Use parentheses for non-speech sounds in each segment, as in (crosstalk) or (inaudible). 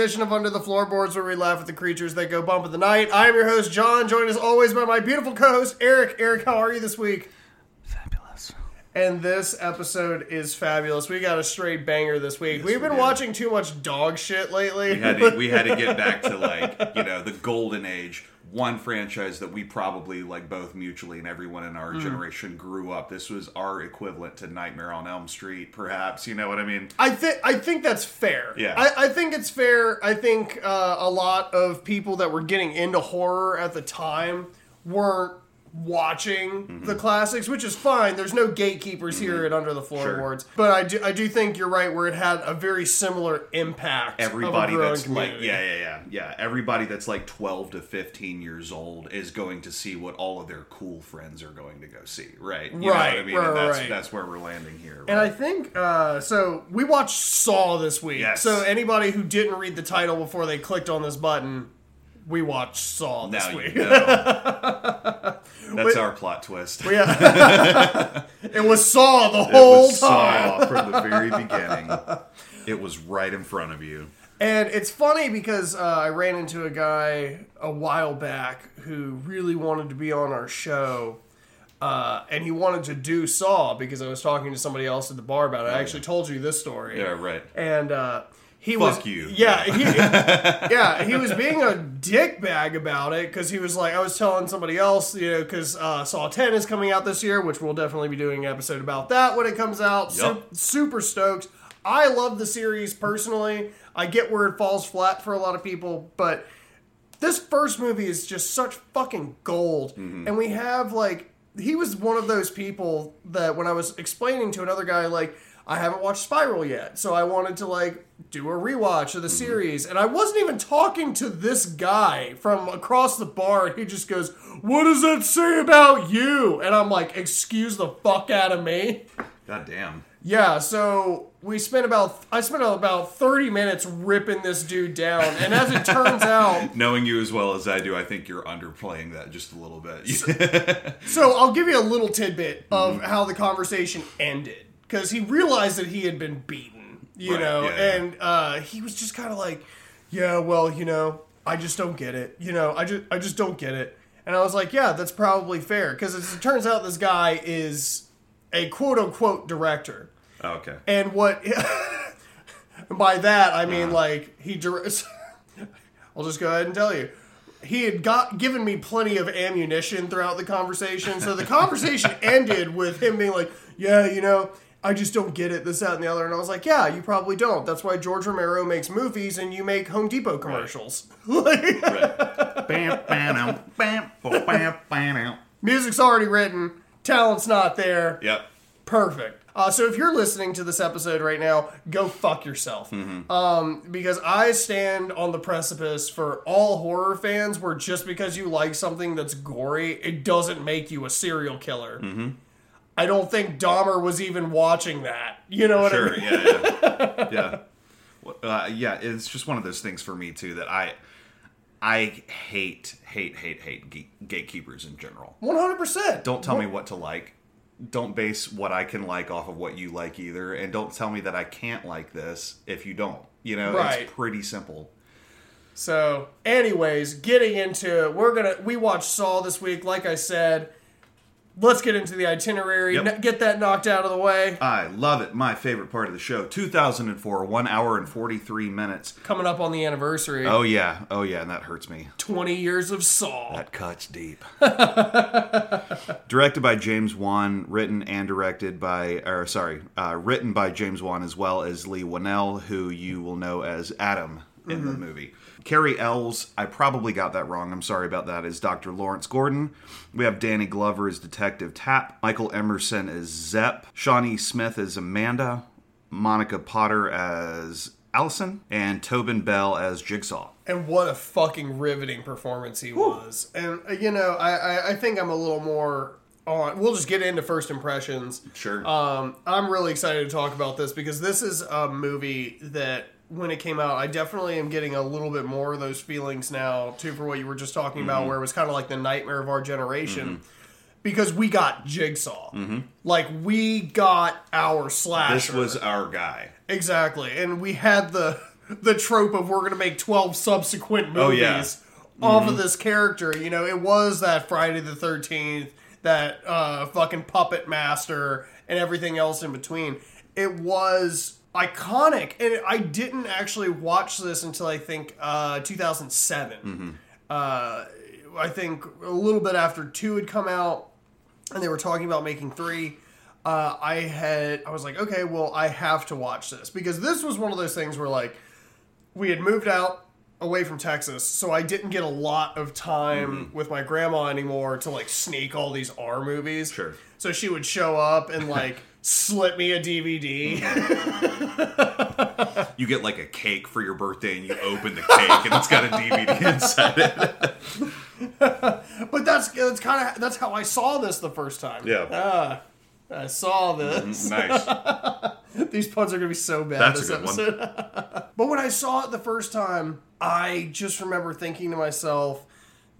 edition of Under the Floorboards, where we laugh at the creatures that go bump in the night. I am your host, John, joined as always by my beautiful co-host, Eric. Eric, how are you this week? Fabulous. And this episode is fabulous. We got a straight banger this week. We've we been did. watching too much dog shit lately. We had to, we had to get (laughs) back to like you know the golden age. One franchise that we probably like both mutually and everyone in Mm. our generation grew up. This was our equivalent to Nightmare on Elm Street, perhaps. You know what I mean? I think I think that's fair. Yeah. I, I think it's fair. I think uh, a lot of people that were getting into horror at the time weren't watching Mm-hmm. the classics, which is fine. There's no gatekeepers here at Under the Floorboards, But I do I do think you're right where it had a very similar impact. Everybody of a growing that's like yeah yeah yeah yeah. Everybody that's like twelve to fifteen years old is going to see what all of their cool friends are going to go see. Right? You know Right, what I mean? right, and that's right. that's where we're landing here. And? I think uh, so. We watched Saw this week. Yes. So anybody who didn't read the title before they clicked on this button, we watched Saw this now week. you know. (laughs) That's our plot twist. Yeah. (laughs) it was Saw the It whole was time. Saw from the very beginning. It was right in front of you. And it's funny because uh, I ran into a guy a while back who really wanted to be on our show. Uh, and he wanted to do Saw because I was talking to somebody else at the bar about it. I actually told you this story. Yeah, right. And uh, he was you. Yeah, he, (laughs) yeah, he was being a dickbag about it because he was like, I was telling somebody else, you know, because uh, Saw Ten is coming out this year, which we'll definitely be doing an episode about that when it comes out. Su- Yup. super stoked. I love the series personally. I get where it falls flat for a lot of people, but this first movie is just such fucking gold. And we have like he was one of those people that when I was explaining to another guy like I haven't watched Spiral yet, so I wanted to like do a rewatch of the mm-hmm. series, and I wasn't even talking to this guy from across the bar. And he just goes, "What does that say about you?" And I'm like, "Excuse the fuck out of me." God damn. Yeah, so we spent about I spent about 30 minutes ripping this dude down, and as it turns (laughs) out, Knowing you as well as I do, I think you're underplaying that just a little bit. So (laughs) I'll give you a little tidbit of mm-hmm. how the conversation ended because he realized that he had been beaten, you Right, know, yeah, yeah. and uh, he was just kind of like, "Yeah, well, you know, I just don't get it, you know, I just I just don't get it." And I was like, "Yeah, that's probably fair because as it turns out, this guy is a quote unquote director, okay. and what (laughs) by that I mean Uh-huh. like he dir- (laughs) I'll just go ahead and tell you. He had got given me plenty of ammunition throughout the conversation. So the conversation (laughs) ended with him being like, "Yeah, you know, I just don't get it, this, that, and the other." And I was like, "Yeah, you probably don't. That's why George Romero makes movies and you make Home Depot commercials. (laughs) Right. Bam, bam, bam, bam, bam, bam. music's already written, talent's not there. Yep. Perfect. Uh, so if you're listening to this episode right now, go fuck yourself. Um, because I stand on the precipice for all horror fans where just because you like something that's gory, it doesn't make you a serial killer. I don't think Dahmer was even watching that. You know what I Sure. mean? Yeah. Yeah. (laughs) yeah. Well, Uh, yeah. It's just one of those things for me too that I, I hate, hate, hate, hate gate- gatekeepers in general. 100%. Don't tell me what to like. Don't base what I can like off of what you like either, and don't tell me that I can't like this if you don't. You know, Right. it's pretty simple. So, anyways, getting into it, we're gonna we watched Saw this week. Like I said, let's get into the itinerary. Yep. n- get that knocked out of the way. I love it. My favorite part of the show. 2004, one hour and 43 minutes. Coming up on the anniversary. Oh yeah, oh yeah, and that hurts me. 20 years of Saw. That cuts deep. (laughs) directed by James Wan, written and directed by, or sorry, uh, written by James Wan as well as Leigh Whannell, who you will know as Adam in the movie. Carrie Ells, I probably got that wrong. I'm sorry about that. Is Dr. Lawrence Gordon. We have Danny Glover as Detective Tapp. Michael Emerson as Zepp. Shawnee Smith as Amanda. Monica Potter as Allison. And Tobin Bell as Jigsaw. And what a fucking riveting performance he was. And, uh, you know, I, I, I think I'm a little more on. We'll just get into first impressions. Sure. Um, I'm really excited to talk about this because this is a movie that when it came out, I definitely am getting a little bit more of those feelings now, too, for what you were just talking about, mm-hmm. where it was kind of like the nightmare of our generation. Mm-hmm. Because we got Jigsaw. Mm-hmm. Like, we got our slasher. this was our guy. Exactly. And we had the the trope of we're gonna make twelve subsequent movies Oh, yeah. off of this character. You know, it was that Friday the Thirteenth, that uh, fucking puppet master, and everything else in between. It was iconic, and I didn't actually watch this until I think uh, 2007. Uh, I think a little bit after two had come out, and they were talking about making three. Uh, I had I was like, okay, well, I have to watch this because this was one of those things where like we had moved out away from Texas, so I didn't get a lot of time with my grandma anymore to like sneak all these R movies. Sure. So she would show up and (laughs) like slip me a DVD. (laughs) You get like a cake for your birthday, and you open the cake, and it's got a DVD (laughs) inside it. but that's that's kind of that's how I saw this the first time. Yeah. Ah, I saw this. Nice. (laughs) These puns are gonna be so bad That's this a good one. but when I saw it the first time, I just remember thinking to myself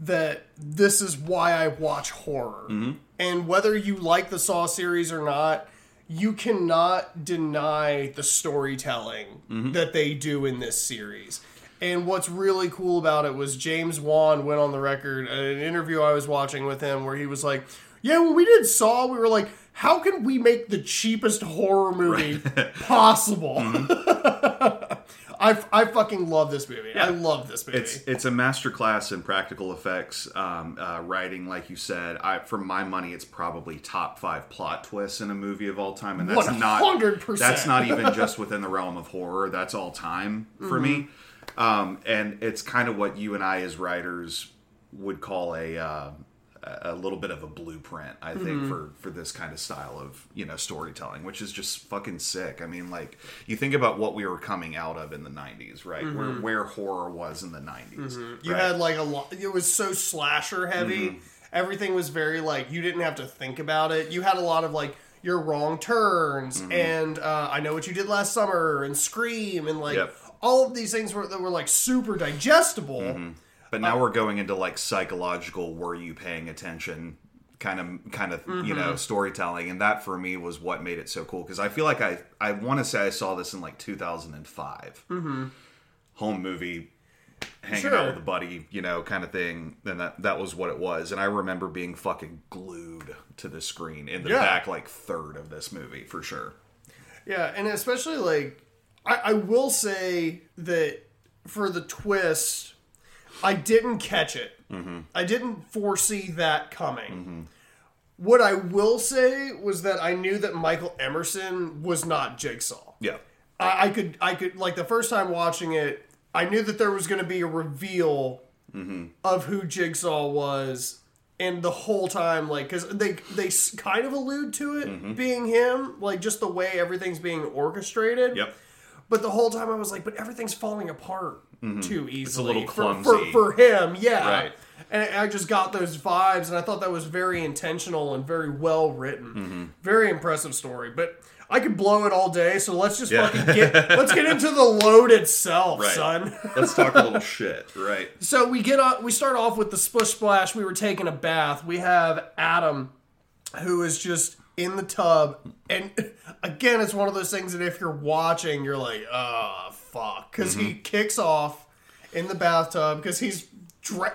that this is why I watch horror. Mm-hmm. And whether you like the Saw series or not, you cannot deny the storytelling Mm-hmm. that they do in this series. And what's really cool about it was James Wan went on the record in an interview I was watching with him where he was like, Yeah, when we did Saw, we were like, how can we make the cheapest horror movie (laughs) possible? Mm-hmm. (laughs) I, I fucking love this movie. I love this movie. It's it's a masterclass in practical effects um, uh, writing, like you said. I, for my money, it's probably top five plot twists in a movie of all time, and that's not 100%. That's not even just within the realm of horror. That's all time for me, um, and it's kind of what you and I, as writers, would call a. Uh, a little bit of a blueprint, I think, for for this kind of style of you know storytelling, which is just fucking sick. I mean, like you think about what we were coming out of in the '90s, right? Where where horror was in the '90s. you right? had like a lot, it was so slasher heavy. Mm-hmm. Everything was very like, you didn't have to think about it. You had a lot of like, your wrong turns Mm-hmm. and uh, I know what you did last summer and Scream and like Yep. all of these things were that were like super digestible. But now we're going into like psychological were you paying attention kind of kind of you know storytelling and that for me was what made it so cool because I feel like I I want to say I saw this in like 2005. Mm-hmm. Home movie hanging Sure. out with a buddy, you know, kind of thing. And that that was what it was. And I remember being fucking glued to the screen in the Yeah. back like third of this movie for sure. Yeah, and especially like I, I will say that for the twist, I didn't catch it. Mm-hmm. I didn't foresee that coming. Mm-hmm. What I will say was that I knew that Michael Emerson was not Jigsaw. Yeah. I, I could I could like the first time watching it, I knew that there was going to be a reveal mm-hmm. of who Jigsaw was, and the whole time like because they they kind of allude to it being him, like just the way everything's being orchestrated. Yep. But the whole time I was like, but everything's falling apart Mm-hmm. too easily. a little for, for, clumsy. for him, yeah. Right. And I just got those vibes, and I thought that was very intentional and very well written. Mm-hmm. Very impressive story. But I could blow it all day, so let's just Yeah. fucking get (laughs) let's get into the load itself, Right. son. Let's talk a little (laughs) shit, right? So we get on, we start off with the splish splash. We were taking a bath. We have Adam, who is just in the tub, and (laughs) again, it's one of those things that if you're watching, you're like, oh fuck, because he kicks off in the bathtub because he's dra-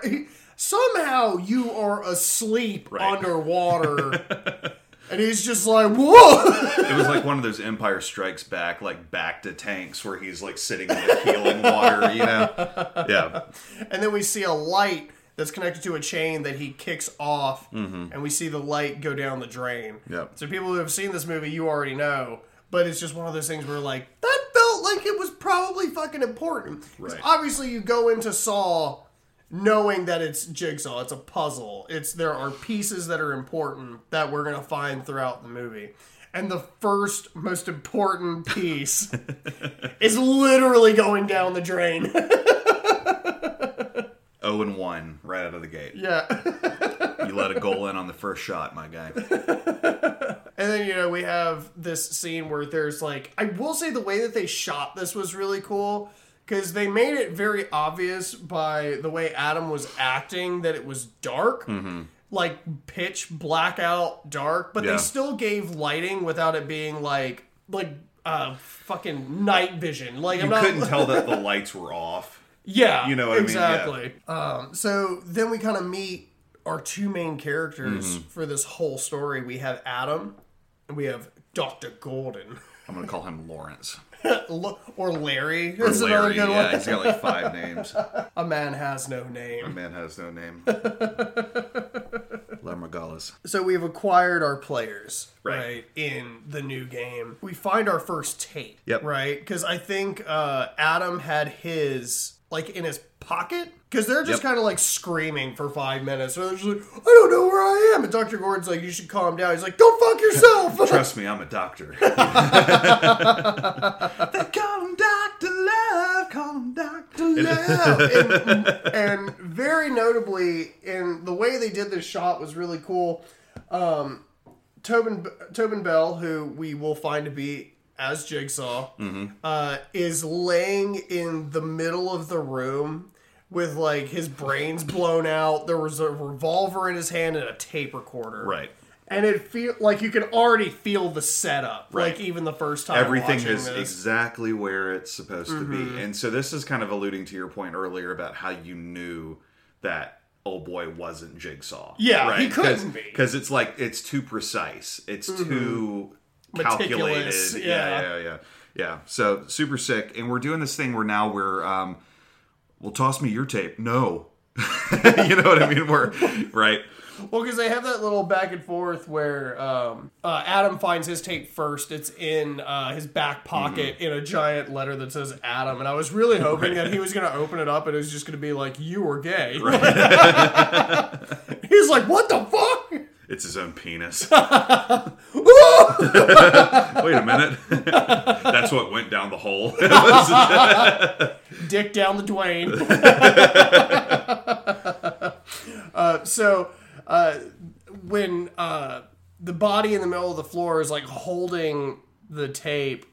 somehow you are asleep Right. underwater. (laughs) And he's just like, whoa! It was like one of those Empire Strikes Back, like back to tanks, where he's like sitting in the healing water, you know? Yeah. and then we see a light that's connected to a chain that he kicks off, Mm-hmm. and we see the light go down the drain. Yep. So people who have seen this movie, you already know, but it's just one of those things where like that felt like it was probably fucking important. 'Cause Right. Obviously, you go into Saw knowing that it's jigsaw, it's a puzzle. It's there are pieces that are important that we're gonna find throughout the movie. And the first most important piece (laughs) is literally going down the drain. (laughs) Oh and 1 right out of the gate. yeah. (laughs) You let a goal in on the first shot, my guy. And then, you know, we have this scene where there's like, I will say the way that they shot this was really cool because they made it very obvious by the way Adam was acting that it was dark, like pitch blackout dark, but Yeah. they still gave lighting without it being like, like, uh, fucking night vision. Like You I'm not, couldn't tell that the (laughs) lights were off. Yeah, You know what I mean? Yeah. exactly. Um, so then we kind of meet our two main characters Mm-hmm. for this whole story. We have Adam, we have Doctor Gordon, I'm gonna call him Lawrence. (laughs) Or Larry. Or That's another Larry. good Yeah, one. he's got like five (laughs) names. A man has no name. A man has no name. (laughs) Lamorgalis. So we've acquired our players, Right. right. in the new game. We find our first tape, Yep. right? Because I think uh, Adam had his like in his pocket because they're just Yep. kind of like screaming for five minutes. So they're just like, I don't know where I am. And Dr. Gordon's like, you should calm down. He's like, go fuck yourself. (laughs) Trust me, I'm a doctor. (laughs) they call him Doctor Love. Call him Doctor Yeah, (laughs) and, and very notably, in the way they did this shot was really cool. Um, Tobin Tobin Bell, who we will find to be as Jigsaw, uh, is laying in the middle of the room with like his brains blown out. There was a revolver in his hand and a tape recorder. Right. And it feel like you can already feel the setup, Right. like even the first time Everything is this. exactly where it's supposed to Mm-hmm. be. And so this is kind of alluding to your point earlier about how you knew that old boy wasn't Jigsaw. Yeah, he couldn't be. Mm-hmm. Because it's like, it's too precise. It's too calculated. Meticulous, Yeah, yeah. yeah, yeah. Yeah. So super sick. And we're doing this thing where now we're, um, well, toss me your tape. No. (laughs) you know what I mean? We're, right. Well, because they have that little back and forth where um, uh, Adam finds his tape first. It's in uh, his back pocket in a giant letter that says Adam. And I was really hoping that he was going to open it up and it was just going to be like, you were gay. (laughs) He's like, what the fuck? It's his own penis. (laughs) Wait a minute. (laughs) That's what went down the hole. Dick down the Dwayne. (laughs) uh, so uh, when uh, the body in the middle of the floor is like holding the tape,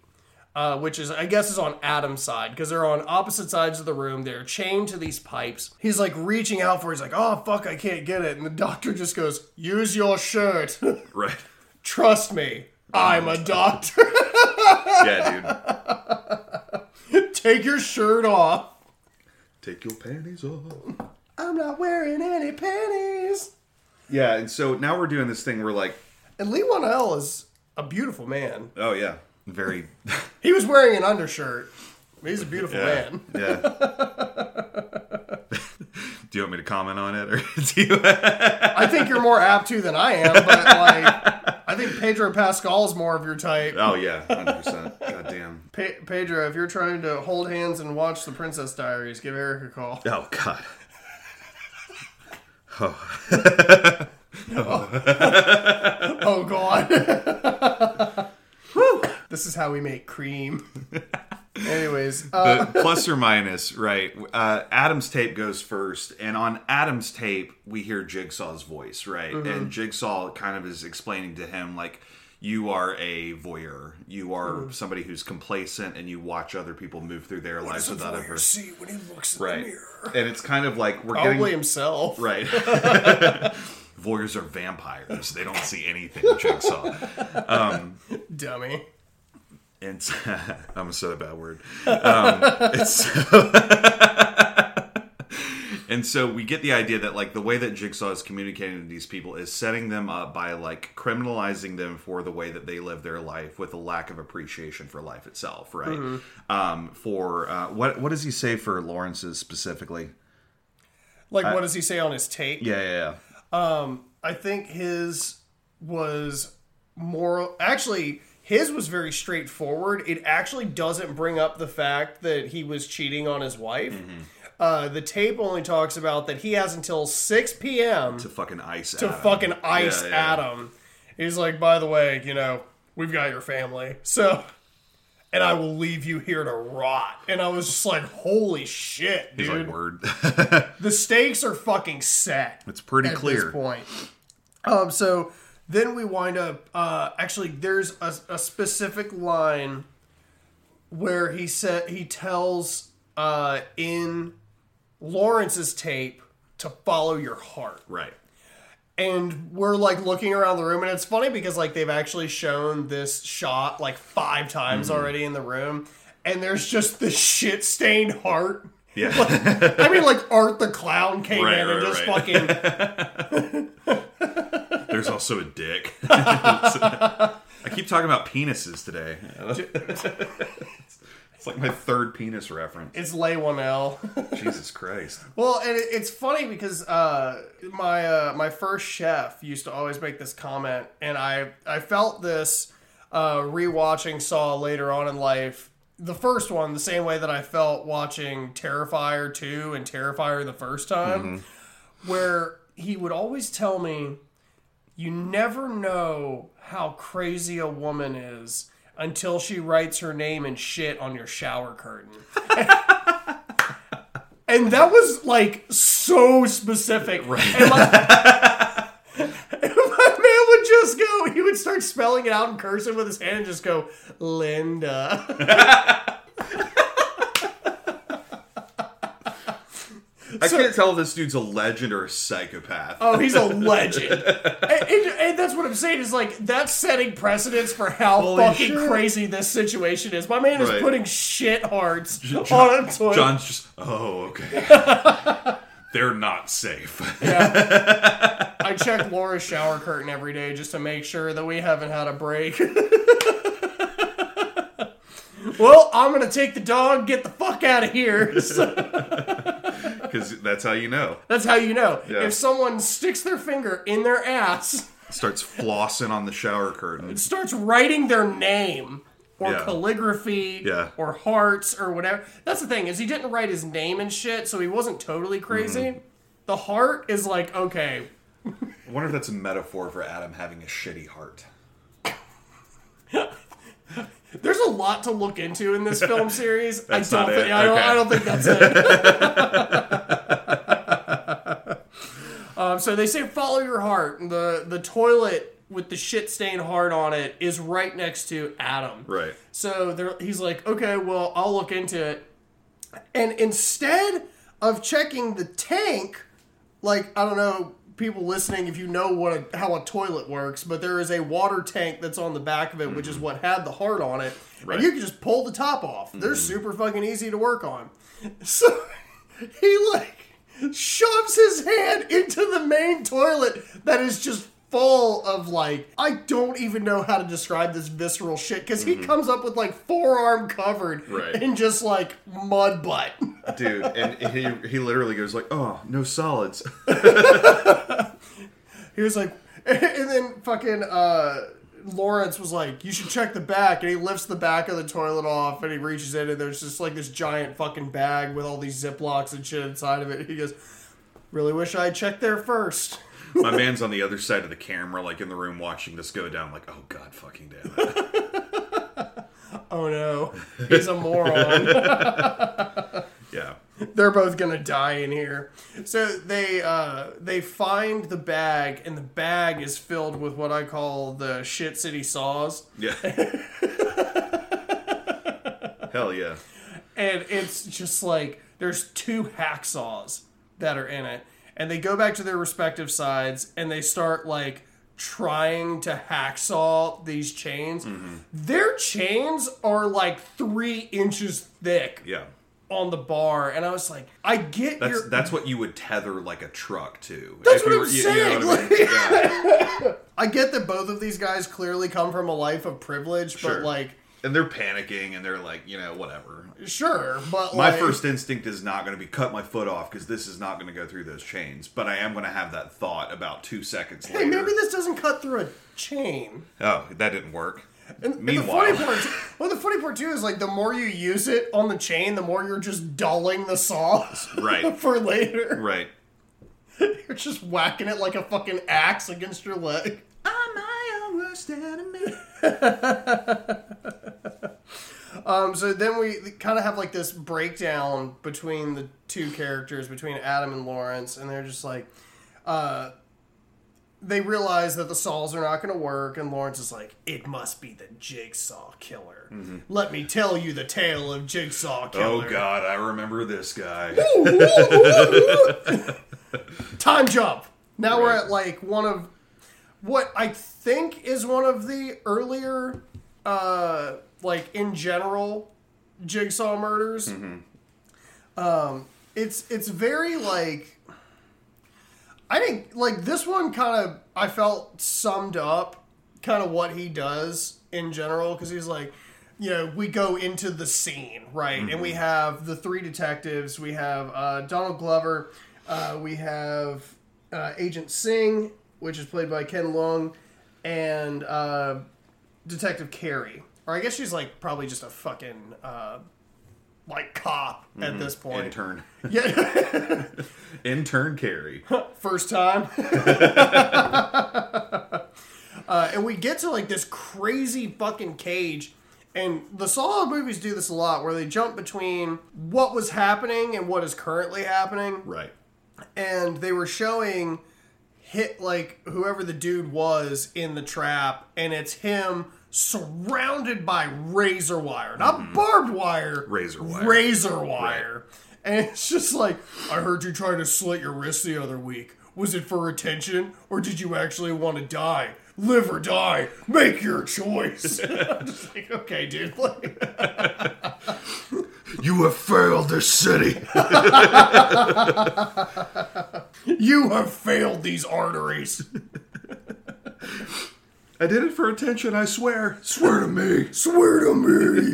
uh, which is I guess is on Adam's side because they're on opposite sides of the room. They're chained to these pipes. He's like reaching out for. it. He's like, "Oh fuck, I can't get it." And the doctor just goes, "Use your shirt. (laughs) right. Trust me, I'm a doctor. (laughs) Yeah, dude. Take your shirt off." Take your panties off. I'm not wearing any panties. Yeah, and so now we're doing this thing where like, And Leigh Whannell is a beautiful man. oh yeah, very. (laughs) He was wearing an undershirt. He's a beautiful Yeah. man. Yeah. (laughs) do you want me to comment on it, or (laughs) do you? I think you're more apt to than I am, but like, I think Pedro Pascal is more of your type. oh yeah, hundred percent. God damn. Pe- Pedro, if you're trying to hold hands and watch The Princess Diaries, give Eric a call. Oh god. Oh. Oh, oh God. This is how we make cream. (laughs) Anyways, uh, The (laughs) plus or minus, right? Uh, Adam's tape goes first, and on Adam's tape, we hear Jigsaw's voice, right? And Jigsaw kind of is explaining to him, like, you are a voyeur. You are somebody who's complacent, and you watch other people move through their lives does a without ever. see when he looks in the mirror? And it's kind of like we're Probably getting himself. right. (laughs) Voyeurs are vampires. They don't see anything. Jigsaw. Dummy. And (laughs) I'm gonna say a bad word. Um, (laughs) and so we get the idea that like the way that Jigsaw is communicating to these people is setting them up by like criminalizing them for the way that they live their life with a lack of appreciation for life itself, right? Um, for uh, what what does he say for Lawrence's specifically? Like, what does he say on his tape? Yeah, yeah, yeah. Um, I think his was more actually his was very straightforward. It actually doesn't bring up the fact that he was cheating on his wife. Uh, the tape only talks about that he has until 6 p.m. To fucking ice. to fucking ice Yeah, yeah. Adam. He's like, by the way, you know, we've got your family. So, and I will leave you here to rot. And I was just like, holy shit, He's dude. like word. the stakes are fucking set it's pretty at clear. this point. Um, so then we wind up. Uh, actually, there's a, a specific line where he said he tells uh, in Lawrence's tape to follow your heart, Right. and we're like looking around the room and it's funny because like they've actually shown this shot like five times Mm-hmm. already in the room and there's just this shit stained heart Yeah. (laughs) i mean like art the clown came Right, in and just right. fucking (laughs) (laughs) There's also a dick. (laughs) I keep talking about penises today. (laughs) it's like my third penis reference. it's lay one l (laughs) Jesus Christ. Well, and it, it's funny because uh, my uh, my first chef used to always make this comment, and I I felt this uh, rewatching Saw later on in life. The first one, the same way that I felt watching Terrifier two and Terrifier the first time, where he would always tell me, "You never know how crazy a woman is." Until she writes her name and shit on your shower curtain. (laughs) And that was like so specific. Right. And my, and (laughs) my man would just go, he would start spelling it out in cursive with his hand and just go, Linda. (laughs) I can't tell if this dude's a legend or a psychopath. Oh, he's a (laughs) legend. and, and- and that's what I'm saying is like, that's setting precedence for how Holy fucking shit. crazy this situation is. My man is putting shit hearts on a toilet. John's just, oh, okay. (laughs) They're not safe. yeah. (laughs) I check Laura's shower curtain every day just to make sure that we haven't had a break. Well, I'm gonna take the dog, get the fuck out of here. (laughs) (laughs) Because that's how you know. that's how you know. Yeah. If someone sticks their finger in their ass, Starts flossing on the shower curtain. starts writing their name or Yeah. calligraphy Yeah. or hearts or whatever. That's the thing is he didn't write his name and shit, so he wasn't totally crazy. Mm-hmm. The heart is like okay, I wonder if that's a metaphor for Adam having a shitty heart. (laughs) There's a lot to look into in this film (laughs) series. I don't think? I, don't, Okay. I don't think that's it. (laughs) um, so they say follow your heart. The the toilet with the shit stained heart on it is right next to Adam. Right. So he's like, okay, well, I'll look into it. And instead of checking the tank, like I don't know, people listening, if you know what a, how a toilet works, but there is a water tank that's on the back of it, which is mm-hmm. what had the heart on it, Right. and you can just pull the top off. They're mm-hmm. super fucking easy to work on. (laughs) So he like shoves his hand into the main toilet that is just full of like I don't even know how to describe this visceral shit because he comes up with like forearm covered Right. in just like mud butt. (laughs) Dude, and he, he literally goes like, oh, no solids. (laughs) He was like, (laughs) and then fucking uh, Lawrence was like, "You should check the back," and he lifts the back of the toilet off, and he reaches in, and there's just like this giant fucking bag with all these ziplocs and shit inside of it. He goes, "Really wish I had checked there first. My man's on the other side of the camera, like in the room watching this go down, like, oh, God fucking damn it. (laughs) Oh no, he's a moron." (laughs) Yeah. They're both gonna die in here. So they uh, they find the bag, and the bag is filled with what I call the shit city saws. Yeah. (laughs) Hell yeah. and it's just like there's two hacksaws that are in it and they go back to their respective sides and they start like trying to hacksaw these chains Mm-hmm. their chains are like three inches thick Yeah. on the bar and i was like i get That's your that's what you would tether like a truck to. That's If what I'm were- you- you saying, know what I mean? Yeah. (laughs) i get that both of these guys clearly come from a life of privilege Sure. but like And they're panicking and they're like, you know, whatever. sure but My like, first instinct is not going to be cut my foot off because this is not going to go through those chains. But I am going to have that thought about two seconds hey later. maybe this doesn't cut through a chain oh, that didn't work. And, and Meanwhile- the funny part, well, the funny part too is like the more you use it on the chain, the more you're just dulling the saw (laughs) Right. (laughs) for later. Right. (laughs) You're just whacking it like a fucking axe against your leg. I'm my worst enemy. (laughs) Um, so then we kind of have like this breakdown between the two characters, between Adam and Lawrence, and they're just like, uh, they realize that the saws are not going to work, and Lawrence is like, "It must be the Jigsaw Killer. Let me tell you the tale of Jigsaw Killer." Oh God, I remember this guy. (laughs) Time jump. Now we're at like one of what I think is one of the earlier, uh, like in general, jigsaw murders. Um, it's it's very like I think like this one kind of I felt summed up kind of what he does in general because he's like you know we go into the scene right? And we have the three detectives we have uh, Donald Glover uh, we have uh, Agent Singh which is played by Ken Leung and uh, Detective Kerry or I guess she's like probably just a fucking uh, like cop at this point Intern. (laughs) yeah (laughs) Intern Kerry. (laughs) first time. uh, and we get to like this crazy fucking cage. And the Saw movies do this a lot where they jump between what was happening and what is currently happening. Right. And they were showing hit like whoever the dude was in the trap, and it's him surrounded by razor wire, not mm-hmm. barbed wire, Razor wire. razor wire. And it's just like, I heard you trying to slit your wrist the other week. Was it for attention, or did you actually want to die? Live or die. Make your choice. (laughs) I'm just like, okay, dude. (laughs) Like, You have failed this city. (laughs) you have failed these arteries. I did it for attention, I swear. Swear to me. Swear to me.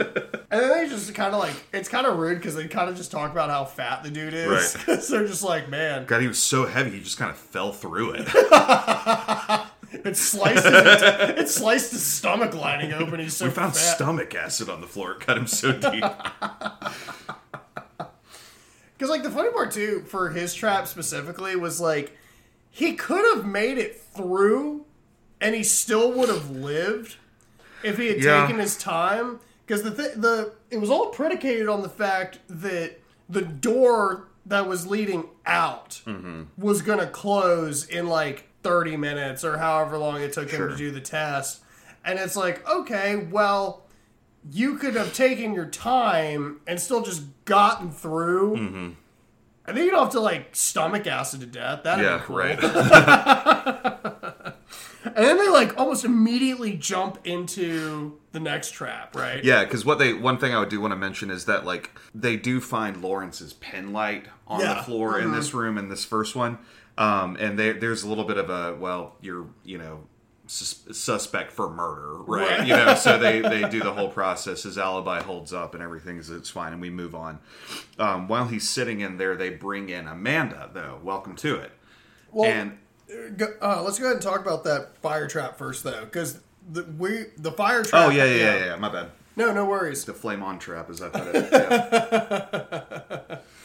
and then they just kind of like, it's kind of rude because they kind of just talk about how fat the dude is. Right. Because they're just like, man, God, he was so heavy, he just kind of fell through it. It sliced his, (laughs) it sliced his stomach lining open. He's so We found fat. stomach acid on the floor. It cut him so deep. (laughs) Because like the funny part too for his trap specifically was like he could have made it through, and he still would have lived if he had Yeah. taken his time. Because the th- the it was all predicated on the fact that the door that was leading out Mm-hmm. was gonna close in like thirty minutes or however long it took him to do the test, and it's like okay, well. You could have taken your time and still just gotten through. Mm-hmm. I think you don't have to like stomach acid to death. That'd yeah, be cool. right. (laughs) And then they like almost immediately jump into the next trap, right? Yeah, because what they one thing I would do want to mention is that like they do find Lawrence's pen light on Yeah. the floor in this room in this first one, um, and there there's a little bit of a well, you're you know sus- suspect for murder, right? Right. You know, so they they do the whole process. His alibi holds up, and everything's it's fine, and we move on. Um, while he's sitting in there, they bring in Amanda, though. Welcome to it. Well, and go, uh, let's go ahead and talk about that fire trap first, though, because the we the fire trap. oh yeah, yeah, yeah, yeah, my bad. No, no worries. The flame on trap, as I put it. Yeah. (laughs)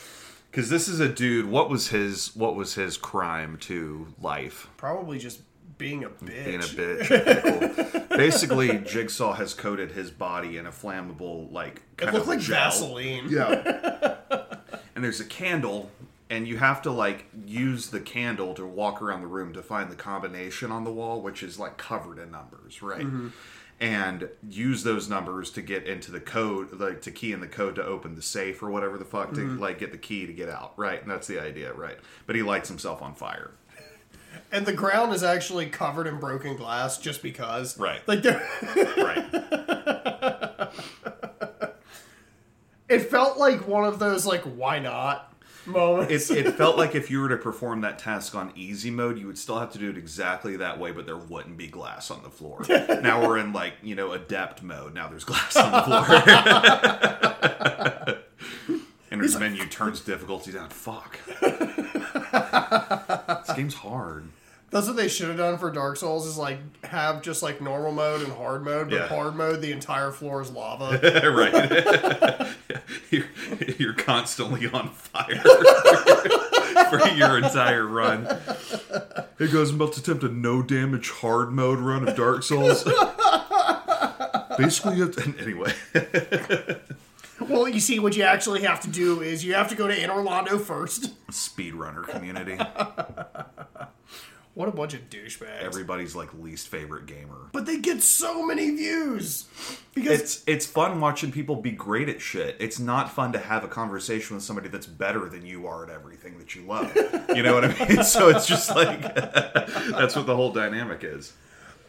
Because this is a dude. What was his? What was his crime to life? Probably just being a bitch. Being a bitch. Cool. (laughs) Basically, Jigsaw has coated his body in a flammable, like It looked of like gel. Vaseline. Yeah. (laughs) and there's a candle, and you have to like use the candle to walk around the room to find the combination on the wall, which is like covered in numbers, right? Mm-hmm. And use those numbers to get into the code, like to key in the code to open the safe or whatever the fuck to mm-hmm. like get the key to get out, right? And that's the idea, right? But he lights himself on fire. And the ground is actually covered in broken glass just because. Right. Like there, (laughs) Right. (laughs) it felt like one of those like why not moments. it, it felt like if you were to perform that task on easy mode, you would still have to do it exactly that way, but there wouldn't be glass on the floor. (laughs) now we're in like you know adept mode. Now there's glass on the floor. (laughs) and his menu turns difficulty down. Fuck. (laughs) this game's hard. That's what they should have done for Dark Souls is like have just like normal mode and hard mode, but Yeah. hard mode the entire floor is lava. (laughs) right. (laughs) you're, you're constantly on fire (laughs) for your entire run. Hey guys, I'm about to attempt a no damage hard mode run of Dark Souls. Basically, you have to, anyway. well, you see, what you actually have to do is you have to go to Anor Londo first. Speedrunner community. What a bunch of douchebags. Everybody's like least favorite gamer. but they get so many views. Because it's it's fun watching people be great at shit. It's not fun to have a conversation with somebody that's better than you are at everything that you love. You know what I mean? (laughs) So it's just like (laughs) that's what the whole dynamic is.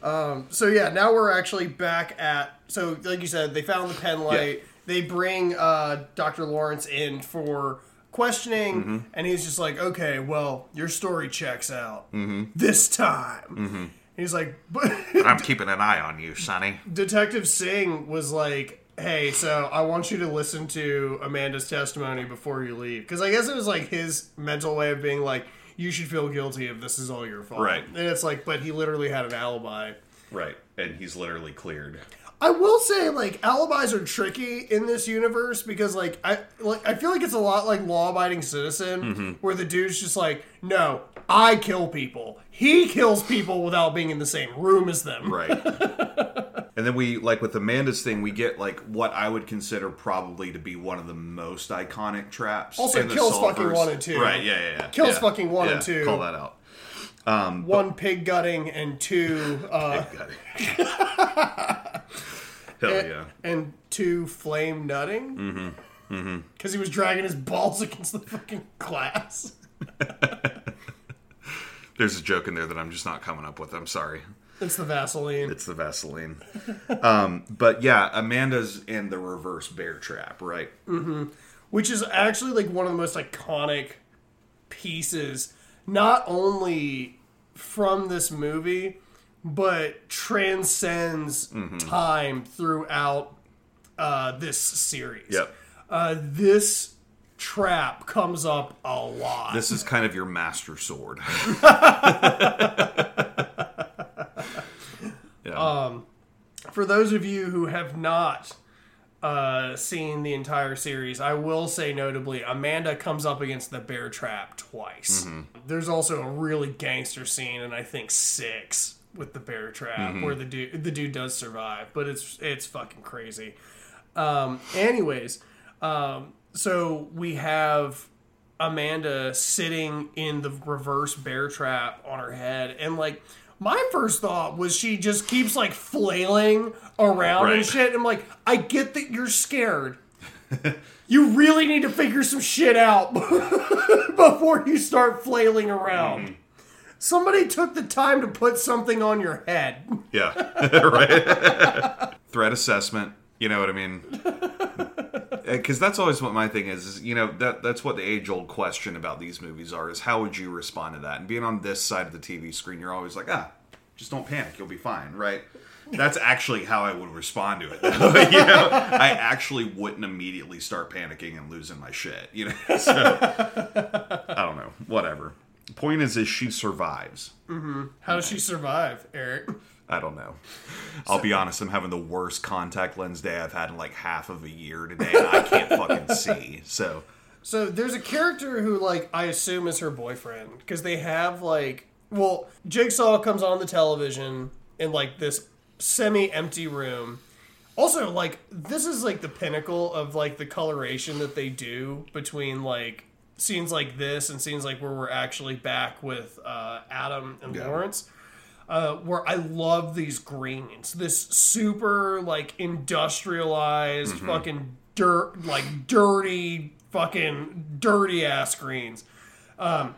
so yeah, now we're actually back at so like you said, they found the pen light. They bring uh, Dr. Lawrence in for questioning, Mm-hmm. and he's just like, "Okay, well, your story checks out Mm-hmm. this time." He's like, but (laughs) I'm keeping an eye on you, Sonny. Detective Singh was like, "Hey, so I want you to listen to Amanda's testimony before you leave," because I guess it was like his mental way of being like, "You should feel guilty if this is all your fault." Right. And it's like, but he literally had an alibi. Right. And he's literally cleared. I will say, like, alibis are tricky in this universe because, like, I like I feel like it's a lot like law-abiding citizen, Mm-hmm. where the dude's just like, "No, I kill people. He kills people without being in the same room as them." Right. (laughs) and then we like with Amanda's thing, we get like what I would consider probably to be one of the most iconic traps. Also kills fucking one and two. Right, yeah, yeah, yeah. Kills Yeah. fucking one and two. Call that out. One pig gutting and two, (laughs) uh, Got it. (laughs) Hell yeah. and two flame nutting. Mm-hmm. Mm-hmm. Because he was dragging his balls (laughs) against the fucking glass. There's a joke in there that I'm just not coming up with. I'm sorry. It's the Vaseline. It's the Vaseline. um, but yeah, Amanda's in the reverse bear trap, right? which is actually like one of the most iconic pieces not only from this movie but transcends Mm-hmm. time throughout uh, this series Yep. uh, this trap comes up a lot This is kind of your master sword. (laughs) (laughs) yeah. Um, for those of you who have not uh, seen the entire series, I will say notably, Amanda comes up against the bear trap twice. There's also a really gangster scene, and I think six with the bear trap where the dude the dude does survive, but it's it's fucking crazy. Um, anyways, um, so we have Amanda sitting in the reverse bear trap on her head, and like my first thought was she just keeps like flailing around and Right. shit. I'm like, I get that you're scared. (laughs) you really need to figure some shit out (laughs) before you start flailing around. Mm-hmm. Somebody took the time to put something on your head. Yeah. (laughs) right. Threat assessment. You know what I mean? Because that's always what my thing is. is you know that that's what the age old question about these movies are: is how would you respond to that? And being on this side of the TV screen, you're always like, ah, just don't panic, you'll be fine, right? That's actually how I would respond to it. (laughs) you know, I actually wouldn't immediately start panicking and losing my shit. You know, (laughs) so I don't know. Whatever. Point is, is she survives. How does she survive, Eric? I don't know. (laughs) I'll be honest, I'm having the worst contact lens day I've had in like half of a year today, I can't fucking (laughs) see. So, So there's a character who, like, I assume is her boyfriend because they have like, well, Jigsaw comes on the television in like this semi-empty room. Also, like, this is like the pinnacle of like the coloration that they do between like scenes like this and scenes like where we're actually back with uh, Adam and Yeah. Lawrence. Uh, where I love these greens, this super like industrialized fucking dirt, like dirty fucking dirty ass greens. Um,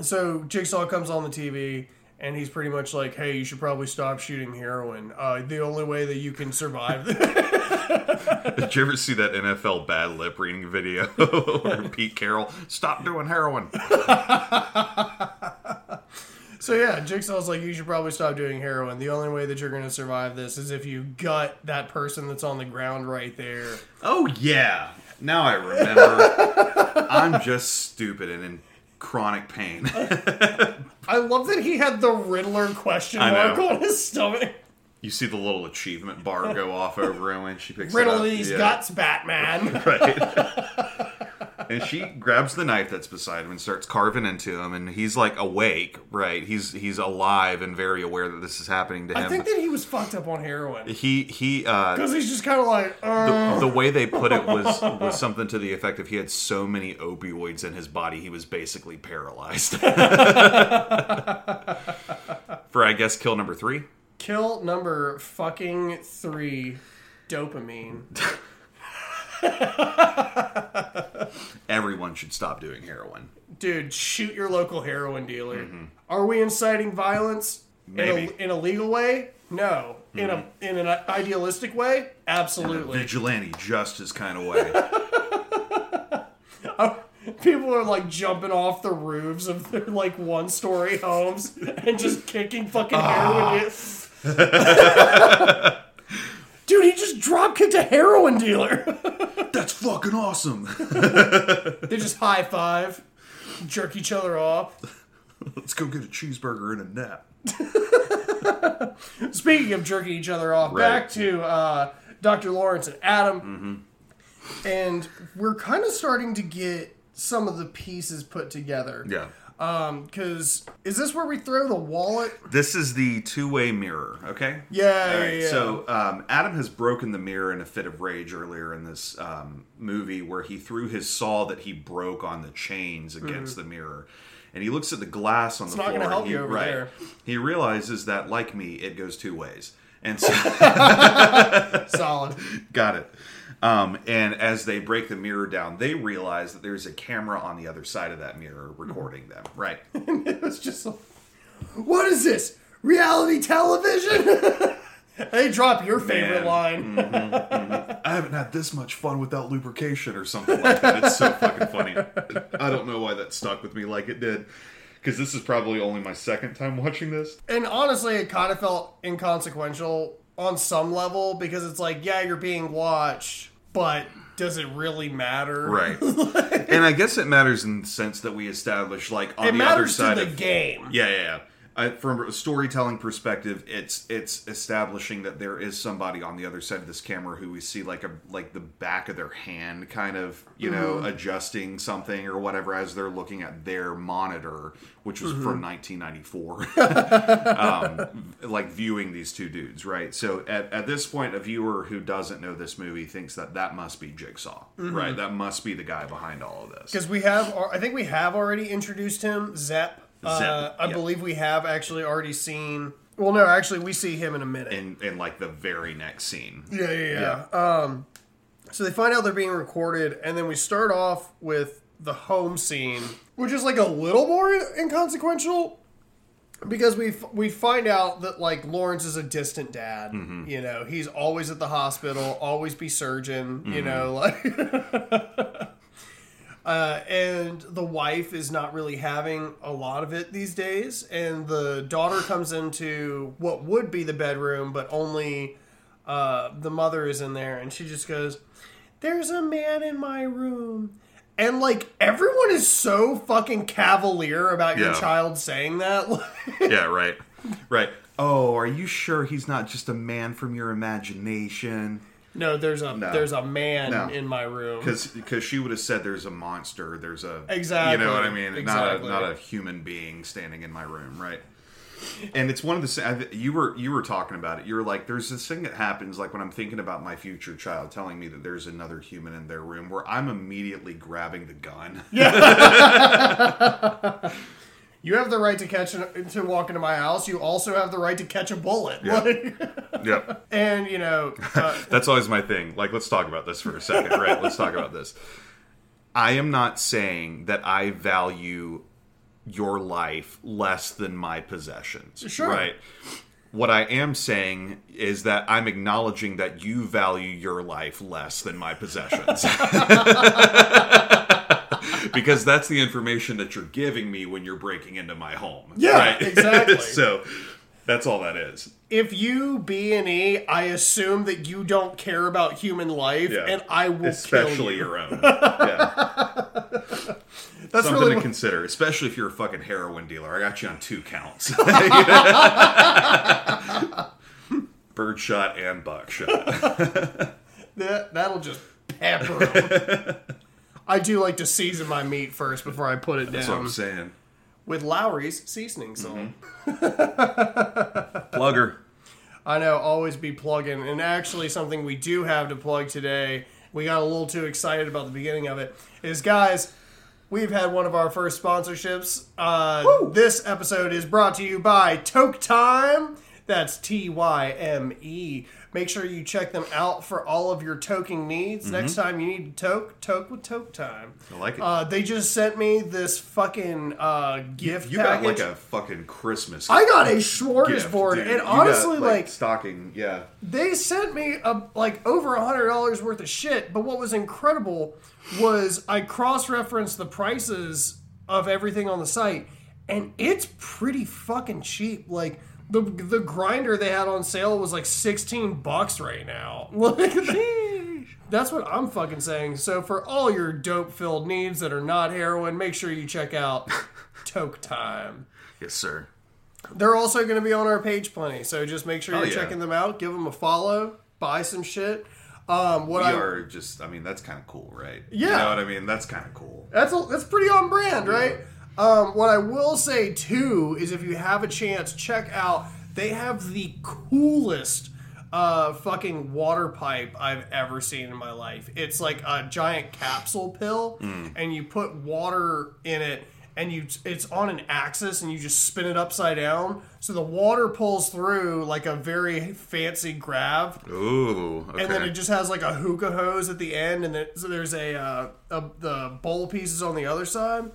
so Jigsaw comes on the TV and he's pretty much like, "Hey, you should probably stop shooting heroin. Uh, the only way that you can survive." (laughs) did you ever see that NFL bad lip reading video (laughs) where Pete Carroll stop doing heroin? (laughs) so yeah, Jigsaw's like, "You should probably stop doing heroin. The only way that you're going to survive this is if you gut that person that's on the ground right there." Oh yeah, now I remember. (laughs) I'm just stupid and in chronic pain. (laughs) I love that he had the Riddler question mark on his stomach. You see the little achievement bar go off over him when she picks Riddle it up. these Yeah. guts, Batman. (laughs) right? And she grabs the knife that's beside him and starts carving into him, and he's like awake, right? He's he's alive and very aware that this is happening to him. I think that he was fucked up on heroin he he uh, because he's just kind of like, uh, the, the way they put it was was something to the effect of he had so many opioids in his body he was basically paralyzed. (laughs) For I guess kill number three. kill number fucking three. dopamine. (laughs) (laughs) Everyone should stop doing heroin. Dude, shoot your local heroin dealer. Mm-hmm. Are we inciting violence Maybe. in a, in a legal way? No. In a mm-hmm. in an idealistic way? Absolutely. Vigilante justice kind of way. (laughs) People are like jumping off the roofs of their like one story homes and just kicking fucking ah. heroin. (laughs) de- Dude, he just drop kicked a heroin dealer. (laughs) That's fucking awesome. they just high five, jerk each other off. Let's go get a cheeseburger and a nap. (laughs) Speaking of jerking each other off, Right. back to uh, Dr. Lawrence and Adam. And we're kind of starting to get some of the pieces put together. Yeah. Because is this where we throw the wallet? This is the two-way mirror, okay? Yeah, All yeah, yeah. so um, Adam has broken the mirror in a fit of rage earlier in this um, movie where he threw his saw that he broke on the chains against the mirror. And he looks at the glass on the Mm-hmm. not floor. gonna help he, you over right, there. He realizes that, like me, it goes two ways. And (laughs) so, Solid. (laughs) got it. Um, and as they break the mirror down, they realize that there's a camera on the other side of that mirror recording them. (laughs) Right. (laughs) it's just like, what is this? Reality television? (laughs) they drop your favorite Man. line. I haven't had this much fun without lubrication or something like that. It's so fucking funny. I don't know why that stuck with me like it did. Because this is probably only my second time watching this. And honestly, it kind of felt inconsequential on some level because it's like, yeah, you're being watched, but does it really matter? Right. (laughs) and I guess it matters in the sense that we establish, like, on It the other side to the of. game. Yeah, yeah, yeah. I, from a storytelling perspective, it's it's establishing that there is somebody on the other side of this camera who we see like a like the back of their hand, kind of you know mm-hmm. adjusting something or whatever as they're looking at their monitor, which was from mm-hmm. 1994. (laughs) um, like viewing these two dudes, right? So at, at this point, a viewer who doesn't know this movie thinks that that must be Jigsaw, mm-hmm. right? That must be the guy behind all of this. Because we have, I think we have already introduced him, Zep. Uh, I yeah. believe we have actually already seen. Well, no, actually, we see him in a minute. In in like the very next scene. Yeah, yeah, yeah. Um, so they find out they're being recorded, and then we start off with the home scene, which is like a little more inconsequential because we f- we find out that like Lawrence is a distant dad. You know, he's always at the hospital, always be surgeon. You know, like. (laughs) Uh, and the wife is not really having a lot of it these days. And the daughter comes into what would be the bedroom, but only uh, the mother is in there. And she just goes, There's a man in my room. And like everyone is so fucking cavalier about your Yeah. child saying that. (laughs) yeah, right. Right. Oh, are you sure he's not just a man from your imagination? No, there's a No. there's a man No. in my room. Because she would have said there's a monster, there's a Exactly. You know what I mean? Exactly. Not a not a human being standing in my room, right? And it's one of the you were you were talking about it. You're like, there's this thing that happens like when I'm thinking about my future child telling me that there's another human in their room, where I'm immediately grabbing the gun. (laughs) (laughs) You have the right to catch an, to walk into my house. You also have the right to catch a bullet. Yeah. Like- yep. (laughs) and you know, uh, (laughs) That's always my thing. Like, let's talk about this for a second, right? Let's talk about this. I am not saying that I value your life less than my possessions. Sure. Right. What I am saying is that I'm acknowledging that you value your life less than my possessions. (laughs) because that's the information that you're giving me when you're breaking into my home. Yeah, right? (laughs) exactly. so that's all that is. if you B and E, I assume that you don't care about human life, Yeah. and I will Especially kill you. your own. (laughs) Yeah. That's Something really to what- consider, especially if you're a fucking heroin dealer. I got you on two counts. (laughs) Birdshot and buckshot. that that'll just pepper. I do like to season my meat first before I put it That's what down I'm saying. with Lawry's seasoning salt. Mm-hmm. Plugger. I know, always be plugging. And actually, something we do have to plug today, we got a little too excited about the beginning of it, is guys, we've had one of our first sponsorships. Uh, this episode is brought to you by Toke Time. That's T Y M E. Make sure you check them out for all of your toking needs. Mm-hmm. Next time you need to toke, toke with Toke Time. I like it. Uh, they just sent me this fucking uh, gift you got like a fucking Christmas. I got a smorgasbord, dude. and You got, honestly, like stocking, yeah. they sent me a, like over a hundred dollars worth of shit. But what was incredible was I cross-referenced the prices of everything on the site, and it's pretty fucking cheap. Like the the grinder they had on sale was like sixteen bucks right now. (laughs) Like, that's what I'm fucking saying. So for all your dope-filled needs that are not heroin, make sure you check out (laughs) Toke Time. Yes, sir. They're also going to be on our page plenty, so just make sure Oh, you're yeah. checking them out. Give them a follow, buy some shit. Um, what We I are just. I mean, that's kind of cool, right? Yeah. You know what I mean? That's kind of cool. that's a, that's pretty on brand, right? Um, what I will say too is if you have a chance, check out. They have the coolest uh, fucking water pipe I've ever seen in my life. It's like a giant capsule pill, and you put water in it, and you it's on an axis, and you just spin it upside down, so the water pulls through like a very fancy grav. Ooh. Okay. And then it just has like a hookah hose at the end, and then so there's a, uh, a the bowl pieces on the other side.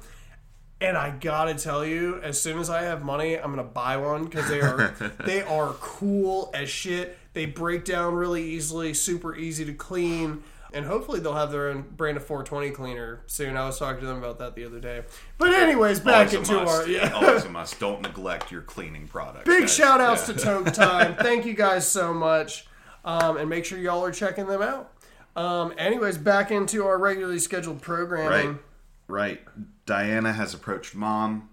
And I gotta tell you, as soon as I have money, I'm gonna buy one because they are (laughs) they are cool as shit. They break down really easily, super easy to clean, and hopefully they'll have their own brand of 420 cleaner soon. I was talking to them about that the other day. But anyways, back Always into must. our yeah. Always a (laughs) must. Don't neglect your cleaning products. Big guys. shout outs Yeah. to Toke Time. (laughs) Thank you guys so much. Um, and make sure y'all are checking them out. Um, anyways, back into our regularly scheduled programming. Right. Right. Diana has approached mom.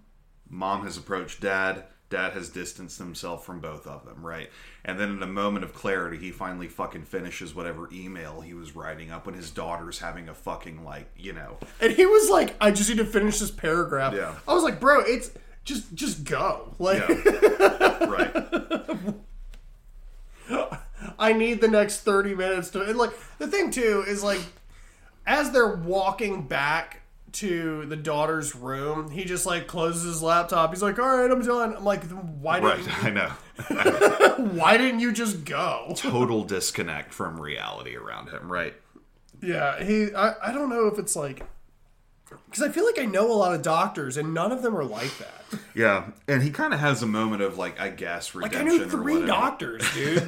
Mom has approached dad. Dad has distanced himself from both of them, right? And then in a moment of clarity, he finally fucking finishes whatever email he was writing up when his daughter's having a fucking, like, you know. And he was like, I just need to finish this paragraph. Yeah. I was like, bro, it's just just go. Like Yeah. (laughs) right. I need the next 30 minutes to and like the thing too is like as they're walking back to the daughter's room, he just like closes his laptop. He's like, "All right, I'm done." I'm like, "Why didn't Right. I know. (laughs) why didn't you just go?" Total disconnect from reality around him, right? Yeah, he. I, I don't know if it's like because I feel like I know a lot of doctors and none of them are like that. Yeah. And he kind of has a moment of, like, I guess, Like redemption. I knew three doctors, dude. (laughs) (laughs)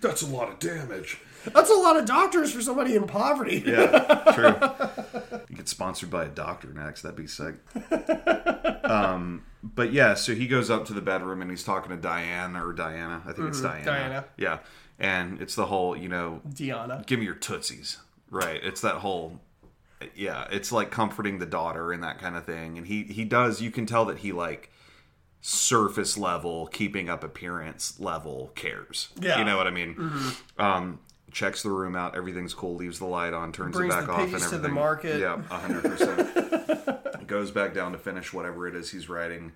That's a lot of damage. That's a lot of doctors for somebody in poverty. Yeah, true. (laughs) You get sponsored by a doctor next. That'd be sick. Um, but yeah, so he goes up to the bedroom and he's talking to Diane or Diana. I think it's Diana. Diana. Yeah, and it's the whole, you know, Diana. give me your tootsies. Right. It's that whole. Yeah, it's like comforting the daughter and that kind of thing. And he he does. You can tell that he like surface level, keeping up appearance level cares. Yeah. You know what I mean? Um, checks the room out. Everything's cool. Leaves the light on. Turns it back off and piggies to everything. the market. Yeah, hundred percent. (laughs) Goes back down to finish whatever it is he's writing.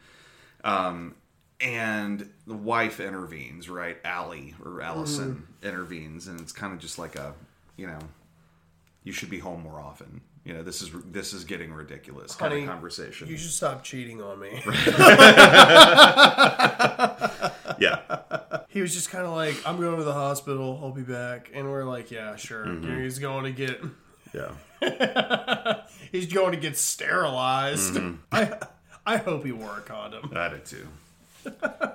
Um, and the wife intervenes, right? Allie or Allison Mm-hmm. intervenes, and it's kind of just like a, you know, you should be home more often. You know, this is this is getting ridiculous kind Honey, of conversation. You should stop cheating on me. (laughs) yeah, (laughs) he was just kind of like, I'm going to the hospital. I'll be back. And we're like, yeah, sure. Mm-hmm. He's going to get. yeah. (laughs) He's going to get sterilized. Mm-hmm. I I hope he wore a condom. I did too.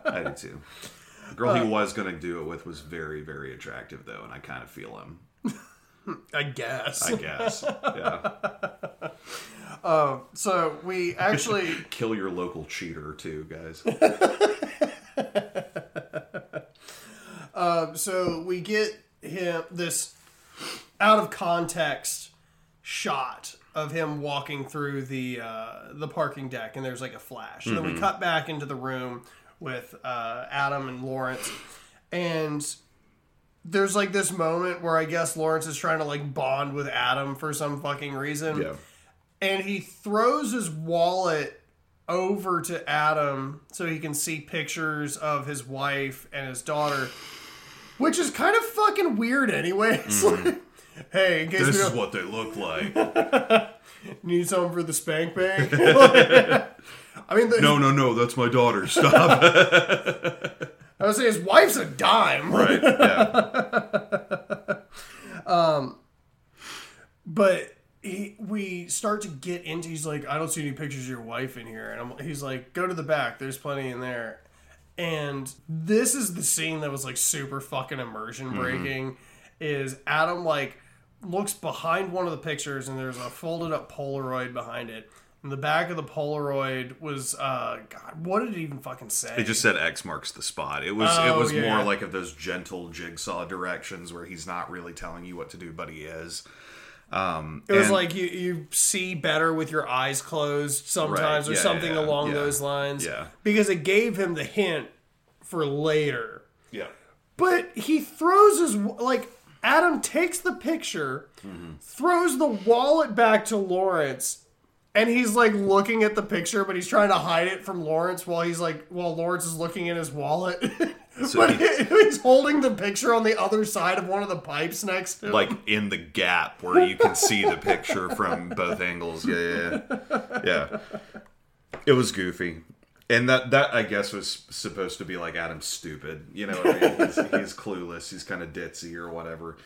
I did too. The girl he was going to do it with was very, very attractive, though, and I kind of feel him. I guess. I guess. Yeah. (laughs) So we actually Kill your local cheater, too, guys. (laughs) so we get him this out of context shot of him walking through the uh, the parking deck, and there's like a flash, and then we cut back into the room with uh, Adam and Lawrence, and there's like this moment where I guess Lawrence is trying to like bond with Adam for some fucking reason, Yeah. and he throws his wallet over to Adam so he can see pictures of his wife and his daughter, which is kind of fucking weird anyway. It's like, (laughs) mm-hmm. hey, in case This is what they look like. (laughs) need something for the spank bank. (laughs) I mean, the, No, no, no, that's my daughter. Stop. I would say his wife's a dime. Right. Yeah. (laughs) um, But he, we start to get into. He's like, I don't see any pictures of your wife in here, and I'm, he's like, go to the back. There's plenty in there. And this is the scene that was like super fucking immersion breaking. Is Adam like looks behind one of the pictures and there's a folded up Polaroid behind it. And the back of the Polaroid was uh God, what did it even fucking say? It just said X marks the spot. It was Oh, it was yeah. more like of those gentle jigsaw directions where he's not really telling you what to do, but he is. Um, It was and- like you, you see better with your eyes closed sometimes, Right, or yeah, something yeah, along those lines. Yeah. Because it gave him the hint for later. yeah, But he throws his like Adam takes the picture, Mm-hmm. throws the wallet back to Lawrence, and he's like looking at the picture, but he's trying to hide it from Lawrence while he's like while Lawrence is looking in his wallet. (laughs) So but he- he's holding the picture on the other side of one of the pipes next to him. like in the gap where you can see the picture from both angles. Yeah, yeah, yeah. yeah. It was goofy. And that, that I guess was supposed to be like Adam's stupid, you know. I mean? he's, he's clueless. He's kind of ditzy or whatever.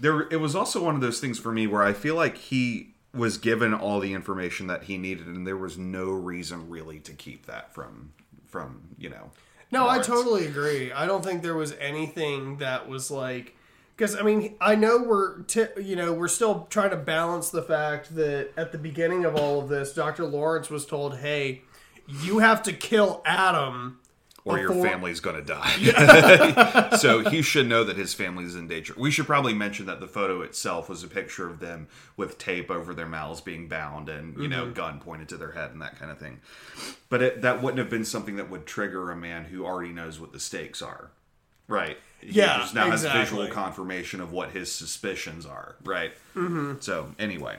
There, it was also one of those things for me where I feel like he was given all the information that he needed, and there was no reason really to keep that from, from you know. No, Lawrence. I totally agree. I don't think there was anything that was like because I mean I know we're t- you know we're still trying to balance the fact that at the beginning of all of this, Dr. Lawrence was told, "Hey, you have to kill Adam." Or your family's going to die. (laughs) (laughs) so he should know that his family's in danger. We should probably mention that the photo itself was a picture of them with tape over their mouths being bound and, you know, gun pointed to their head and that kind of thing. But it, that wouldn't have been something that would trigger a man who already knows what the stakes are. Right. He Yeah, just now has visual confirmation of what his suspicions are. Right. Mm-hmm. So, anyway.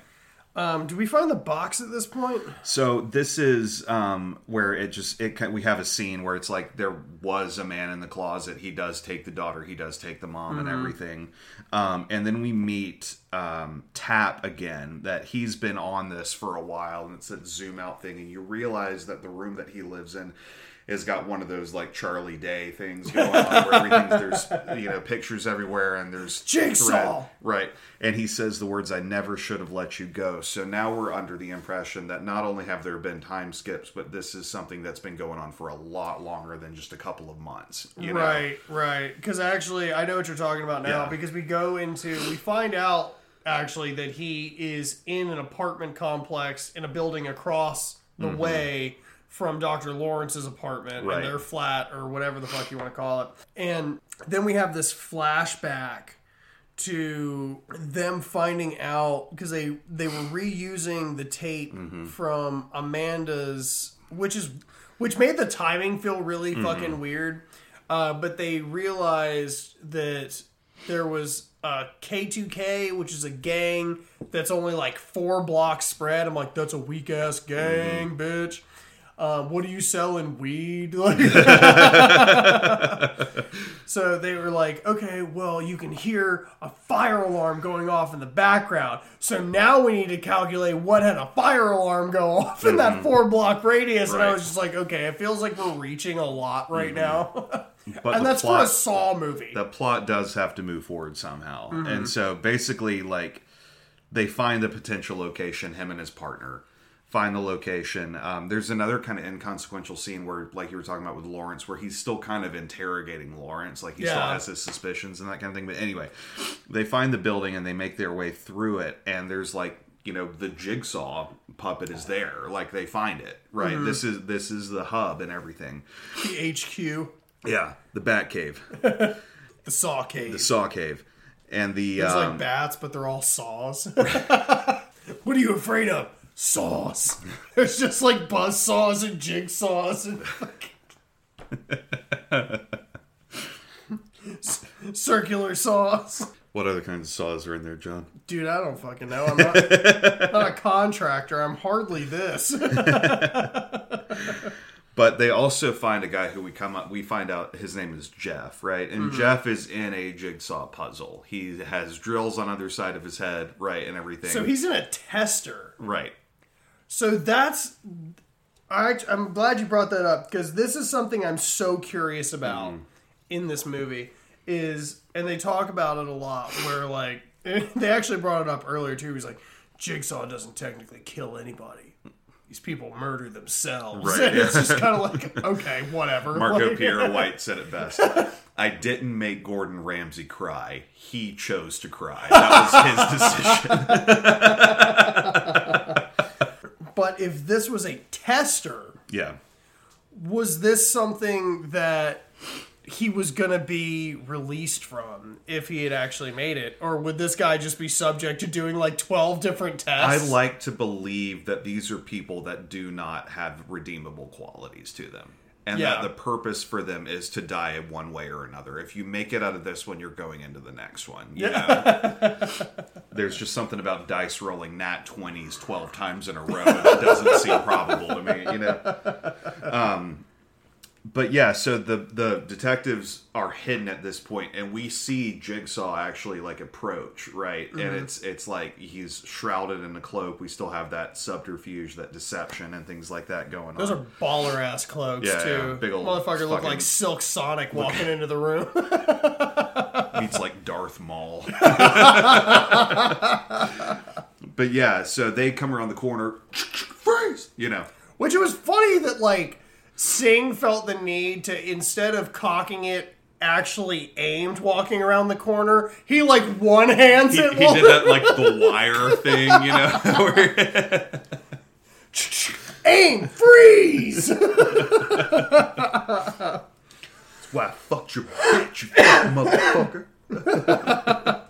Um, do we find the box at this point? So this is um, where it just it we have a scene where it's like there was a man in the closet. He does take the daughter. He does take the mom and everything. Um, and then we meet um, Tapp again. That he's been on this for a while, and it's a zoom out thing, and you realize that the room that he lives in has got one of those like Charlie Day things going on where everything's there's you know pictures everywhere and there's Jigsaw. thread. Right. And he says the words, I never should have let you go. So now we're under the impression that not only have there been time skips, but this is something that's been going on for a lot longer than just a couple of months. You know? Right, right. Because actually, I know what you're talking about now. Yeah. Because we go into, we find out actually that he is in an apartment complex in a building across the mm-hmm. way from Dr. Lawrence's apartment Right. and their flat or whatever the fuck you want to call it. And then we have this flashback to them finding out because they they were reusing the tape mm-hmm. from Amanda's, which is which made the timing feel really mm-hmm. fucking weird. Uh, but they realized that there was a K2K, which is a gang that's only like four blocks spread. I'm like, that's a weak ass gang, mm-hmm. bitch. Um, what do you sell in Weed? (laughs) So they were like, okay, well, you can hear a fire alarm going off in the background. So now we need to calculate what had a fire alarm go off in that four block radius. And I was just like, okay, it feels like we're reaching a lot right now. But (laughs) and that's for plot, a Saw movie. the plot does have to move forward somehow. Mm-hmm. And so basically, like, they find the potential location, him and his partner find the location. Um, there's another kind of inconsequential scene where, like you were talking about with Lawrence, where he's still kind of interrogating Lawrence. Like, he still has his suspicions and that kind of thing. But anyway, they find the building and they make their way through it. And there's like, you know, the jigsaw puppet is there. Like, they find it, right? Mm-hmm. This is this is the hub and everything. the HQ, Yeah, the Bat Cave, (laughs) the Saw Cave. the Saw Cave, and the It's um, like bats, but they're all saws. (laughs) what are you afraid of? Saws. (laughs) There's just like buzz saws and jigsaws and (laughs) C- circular saws. What other kinds of saws are in there, John? Dude, I don't fucking know. I'm not, (laughs) not a contractor. I'm hardly this. But they also find a guy who we come up. We find out his name is Jeff, right? And Mm-hmm. Jeff is in a jigsaw puzzle. He has drills on either side of his head, right, and everything. so he's in a tester. right. So that's. I, I'm glad you brought that up because this is something I'm so curious about. Mm-hmm. in this movie is, and they talk about it a lot, where like (laughs) they actually brought it up earlier too. He's like, Jigsaw doesn't technically kill anybody. These people murder themselves. Right, (laughs) it's just kind of like, (laughs) okay, whatever. Marco Like- Pierre White said it best. I didn't make Gordon Ramsay cry. He chose to cry. That was his decision. But if this was a tester, Yeah. was this something that he was going to be released from if he had actually made it? Or would this guy just be subject to doing like 12 different tests? I tests? like to believe that these are people that do not have redeemable qualities to them. And Yeah. that the purpose for them is to die one way or another. If you make it out of this one, you're going into the next one. You know? (laughs) There's just something about dice rolling nat 20s 12 times in a row that doesn't seem probable to me, you know? Um, but yeah, so the the detectives are hidden at this point, and we see Jigsaw actually like approach, right? And mm-hmm. it's it's like he's shrouded in a cloak. We still have that subterfuge, that deception, and things like that going Those on. Those are baller ass cloaks Yeah, too. yeah, big ol' Motherfucker looked like Silk Sonic walking into the room. (laughs) meets like Darth Maul. (laughs) but yeah, so they come around the corner, freeze, you know. Which it was funny that like Sing felt the need to instead of cocking it actually aimed walking around the corner, he like one hands He, it. he did that like the (laughs) wire thing, you know. where- (laughs) Aim, freeze. That's Why I fucked your bitch, you fucking motherfucker. (laughs)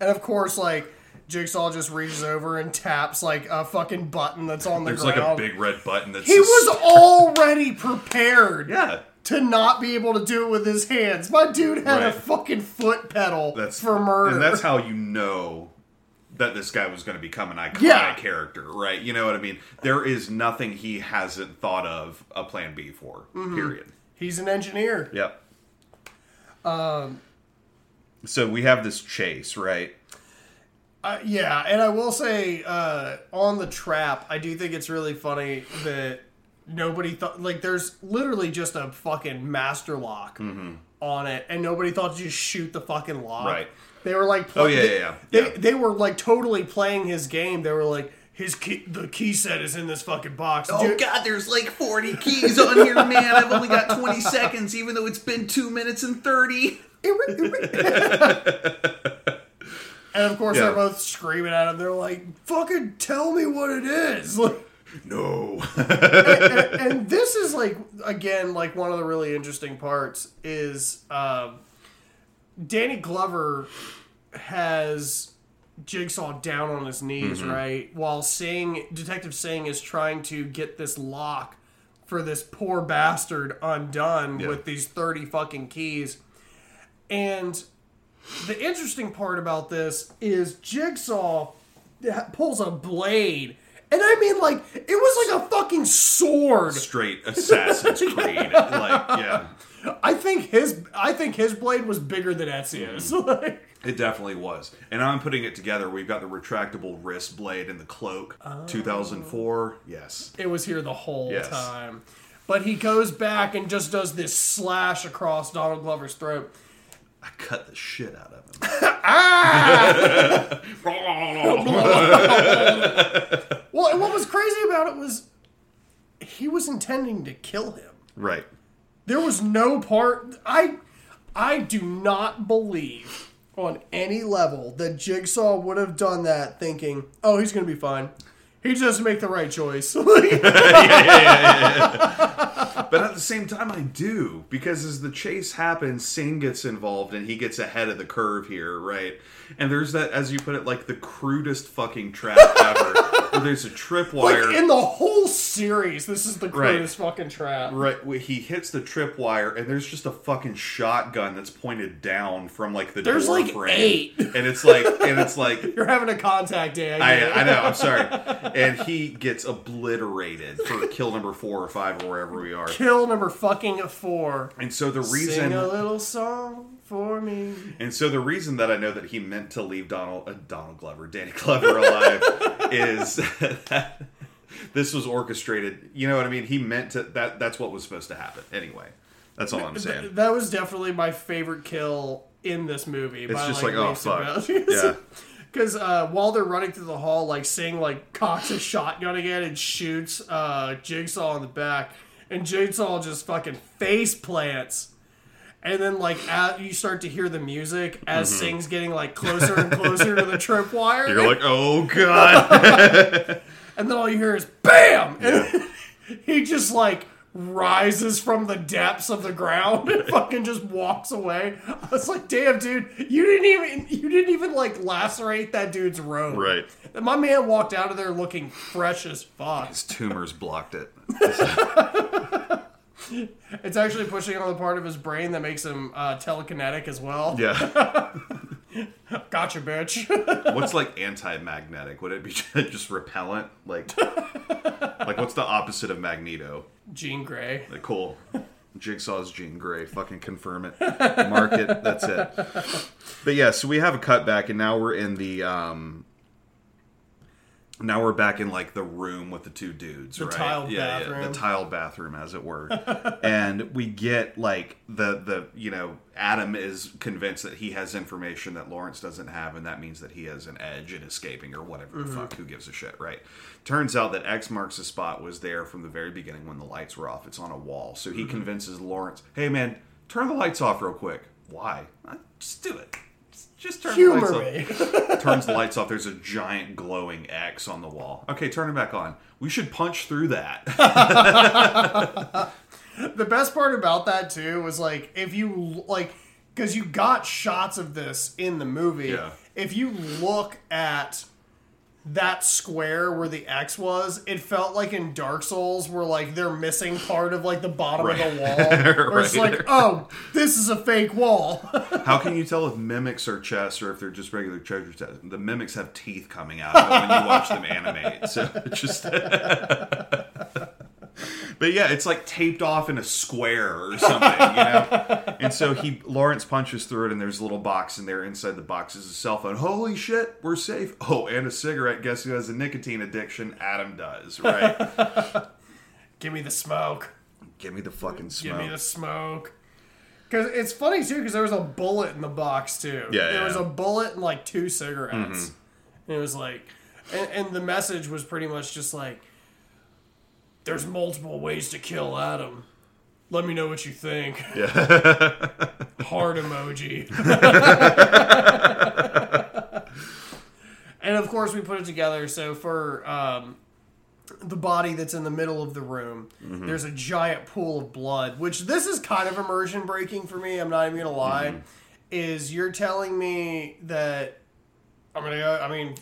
and of course, like Jigsaw just reaches over and taps like a fucking button that's on the There's like ground. a big red button that's he was (laughs) already prepared yeah. to not be able to do it with his hands. My dude had a fucking foot pedal That's for murder. and that's how you know that this guy was going to become an iconic Yeah. character, right? You know what I mean? There is nothing he hasn't thought of a plan B for. Mm-hmm. Period. He's an engineer. Yep. Um. So we have this chase, right? Uh, yeah, and I will say uh, on the trap, I do think it's really funny that nobody thought like there's literally just a fucking master lock on it, and nobody thought to just shoot the fucking lock. Right. They were like, Oh, yeah, they, yeah, yeah. They, Yeah. they were like totally playing his game. They were like, his key, the key set is in this fucking box. Oh Dude, God, there's like 40 keys on here, man. I've only got 20 seconds, even though it's been two minutes and 30. (laughs) and of course Yeah. they're both screaming at him. They're like, "Fucking tell me what it is!" (laughs) Like, No. (laughs) and this is like again like one of the really interesting parts is um, Danny Glover has Jigsaw down on his knees, right? While Sing, Detective Sing is trying to get this lock for this poor bastard undone Yeah. with these 30 fucking keys. And the interesting part about this is Jigsaw pulls a blade. And I mean, like, it was like a fucking sword. Straight Assassin's (laughs) Creed. Like, yeah. I think his, I think his blade was bigger than Ezio's. Mm-hmm. (laughs) Like, It definitely was. And I'm putting it together. We've got the retractable wrist blade and the cloak. 2004. Yes. it was here the whole Yes. time. But he goes back and just does this slash across Donald Glover's throat. I cut the shit out of him. Ah! Well, and what was crazy about it was he was intending to kill him. right. There was no part I I do not believe on any level that Jigsaw would have done that thinking, "Oh, he's going to be fine." He just make the right choice. (laughs) (laughs) But at the same time, I do because as the chase happens, Sing gets involved and he gets ahead of the curve here, right? And there's that, as you put it, like the crudest fucking trap (laughs) ever. where there's a tripwire. like in the whole series, this is the Right. greatest fucking trap. Right, he hits the tripwire, and there's just a fucking shotgun that's pointed down from like the There's door like frame, eight. and it's like, and it's like, You're having a contact day. I. I, I know, I'm sorry, and he gets obliterated for kill number four or five or wherever we are, Kill number fucking four. and so the Sing reason, a little song for me. and so the reason that I know that he meant to leave Donald, uh, Donald Glover, Danny Glover alive, (laughs) is that this was orchestrated. You know what I mean? He meant to that. That's what was supposed to happen anyway. That's all I'm saying. That was definitely my favorite kill in this movie. It's just like, oh, leaps fuck. (laughs) Yeah. Because uh, while they're running through the hall, like Sing like cocks a shotgun again and shoots uh, Jigsaw in the back, and Jigsaw just fucking face plants. And then like at, you start to hear the music as Sing's getting like closer and closer to the tripwire. Mm-hmm. You're like, oh god. (laughs) and then all you hear is BAM! And (laughs) he just like rises from the depths of the ground and (laughs) fucking just walks away. I was like, damn, dude, you didn't even you didn't even like lacerate that dude's robe. right. And my man walked out of there looking fresh as fuck. His tumors blocked it. (laughs) It's actually pushing on the part of his brain that makes him uh, telekinetic as well. Yeah. (laughs) Gotcha, bitch. What's like anti-magnetic? Would it be just repellent? Like, like what's the opposite of Magneto? Jean Grey. Like, cool. (laughs) Jigsaw's Jean Grey. Fucking confirm it. Mark it. That's it. (laughs) But yeah, so we have a cutback, and now we're in the um. Now we're back in like the room with the two dudes, right? tiled yeah, yeah, the tiled bathroom, as it were. (laughs) and we get like the the you know Adam is convinced that he has information that Lawrence doesn't have, and that means that he has an edge in escaping or whatever the fuck. Who gives a shit, right? Turns out that X marks the spot was there from the very beginning when the lights were off. It's on a wall, so he convinces Lawrence, "Hey man, turn the lights off real quick." Why? Uh, Just do it. Just- Just turn the lights me. off. (laughs) Turns the lights off. There's a giant glowing X on the wall. Okay, turn it back on. We should punch through that. (laughs) The best part about that too was like if you like because you got shots of this in the movie. Yeah. If you look at that square where the X was, it felt like in Dark Souls where like they're missing part of like the bottom of the wall. (laughs) Where it's Right. like, oh, this is a fake wall. (laughs) How can you tell if mimics are chests or if they're just regular treasure chests? The mimics have teeth coming out when you watch them (laughs) animate. So it's just. (laughs) but yeah, it's like taped off in a square or something, you know. (laughs) And so he Lawrence punches through it, and there's a little box in there. Inside the box is a cell phone. Holy shit, we're safe. (laughs) Oh, and a cigarette. Guess who has a nicotine addiction? Adam does, right? Give me the smoke. Give me the fucking smoke. Give me the smoke. Because it's funny too, because there was a bullet in the box too. Yeah, there was a bullet and like two cigarettes. And it was like, and, and the message was pretty much just like, "There's multiple ways to kill Adam. Let me know what you think." Yeah. (laughs) Heart emoji. (laughs) and of course, we put it together. So for um, the body that's in the middle of the room, there's a giant pool of blood. Which this is kind of immersion breaking for me. I'm not even gonna lie. Is you're telling me that I'm gonna go? I mean.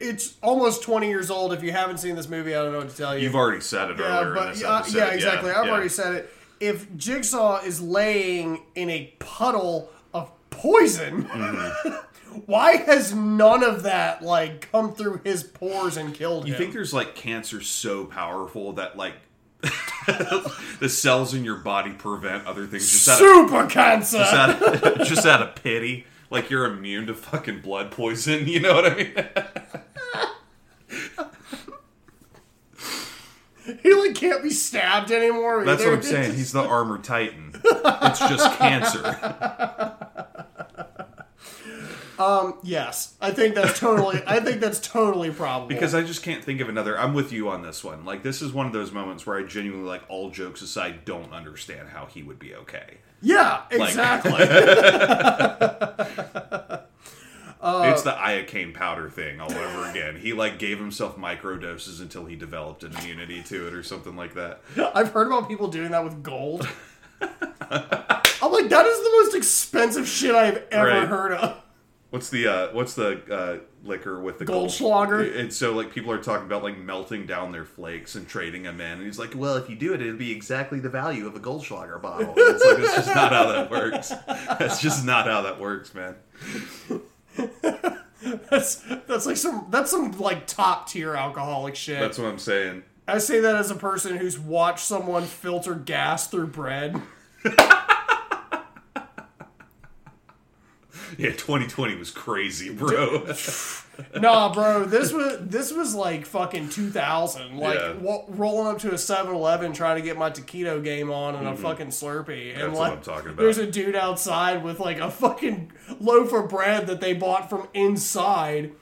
It's almost 20 years old. If you haven't seen this movie, I don't know what to tell you. You've already said it Yeah, earlier but this uh, yeah, exactly. I've yeah. already said it. If Jigsaw is laying in a puddle of poison, (laughs) why has none of that like come through his pores and killed You him? think there's like cancer so powerful that like (laughs) the cells in your body prevent other things just out of, Super cancer. just out of, (laughs) just out of pity? Like you're immune to fucking blood poison, (laughs) you know what I mean? (laughs) he like can't be stabbed anymore. That's either. what I'm saying. He's the armored titan. (laughs) It's just cancer. Um, Yes, I think that's totally. I think that's totally probable. Because I just can't think of another. I'm with you on this one. Like this is one of those moments where I genuinely, like, all jokes aside, don't understand how he would be okay. yeah, exactly. It's the iocane powder thing all over again. He like gave himself micro doses until he developed an immunity to it or something like that. (laughs) I've heard about people doing that with gold. (laughs) I'm like, that is the most expensive shit I've ever Right. heard of. What's the uh, what's the uh, liquor with the gold? Goldschlager? And so like people are talking about like melting down their flakes and trading them in, and he's like, "Well, if you do it, it'll be exactly the value of a Goldschlager bottle." It's like that's just not how that works. (laughs) That's just not how that works, man. (laughs) That's that's like some that's some like top tier alcoholic shit. That's what I'm saying. I say that as a person who's watched someone filter gas through bread. (laughs) Yeah, 2020 was crazy, bro. (laughs) (laughs) nah, bro, this was this was like fucking 2000. Like Yeah. wa- rolling up to a 7-Eleven trying to get my taquito game on and a fucking Slurpee, and Mm-hmm. That's like what I'm talking about. there's a dude outside with like a fucking loaf of bread that they bought from inside,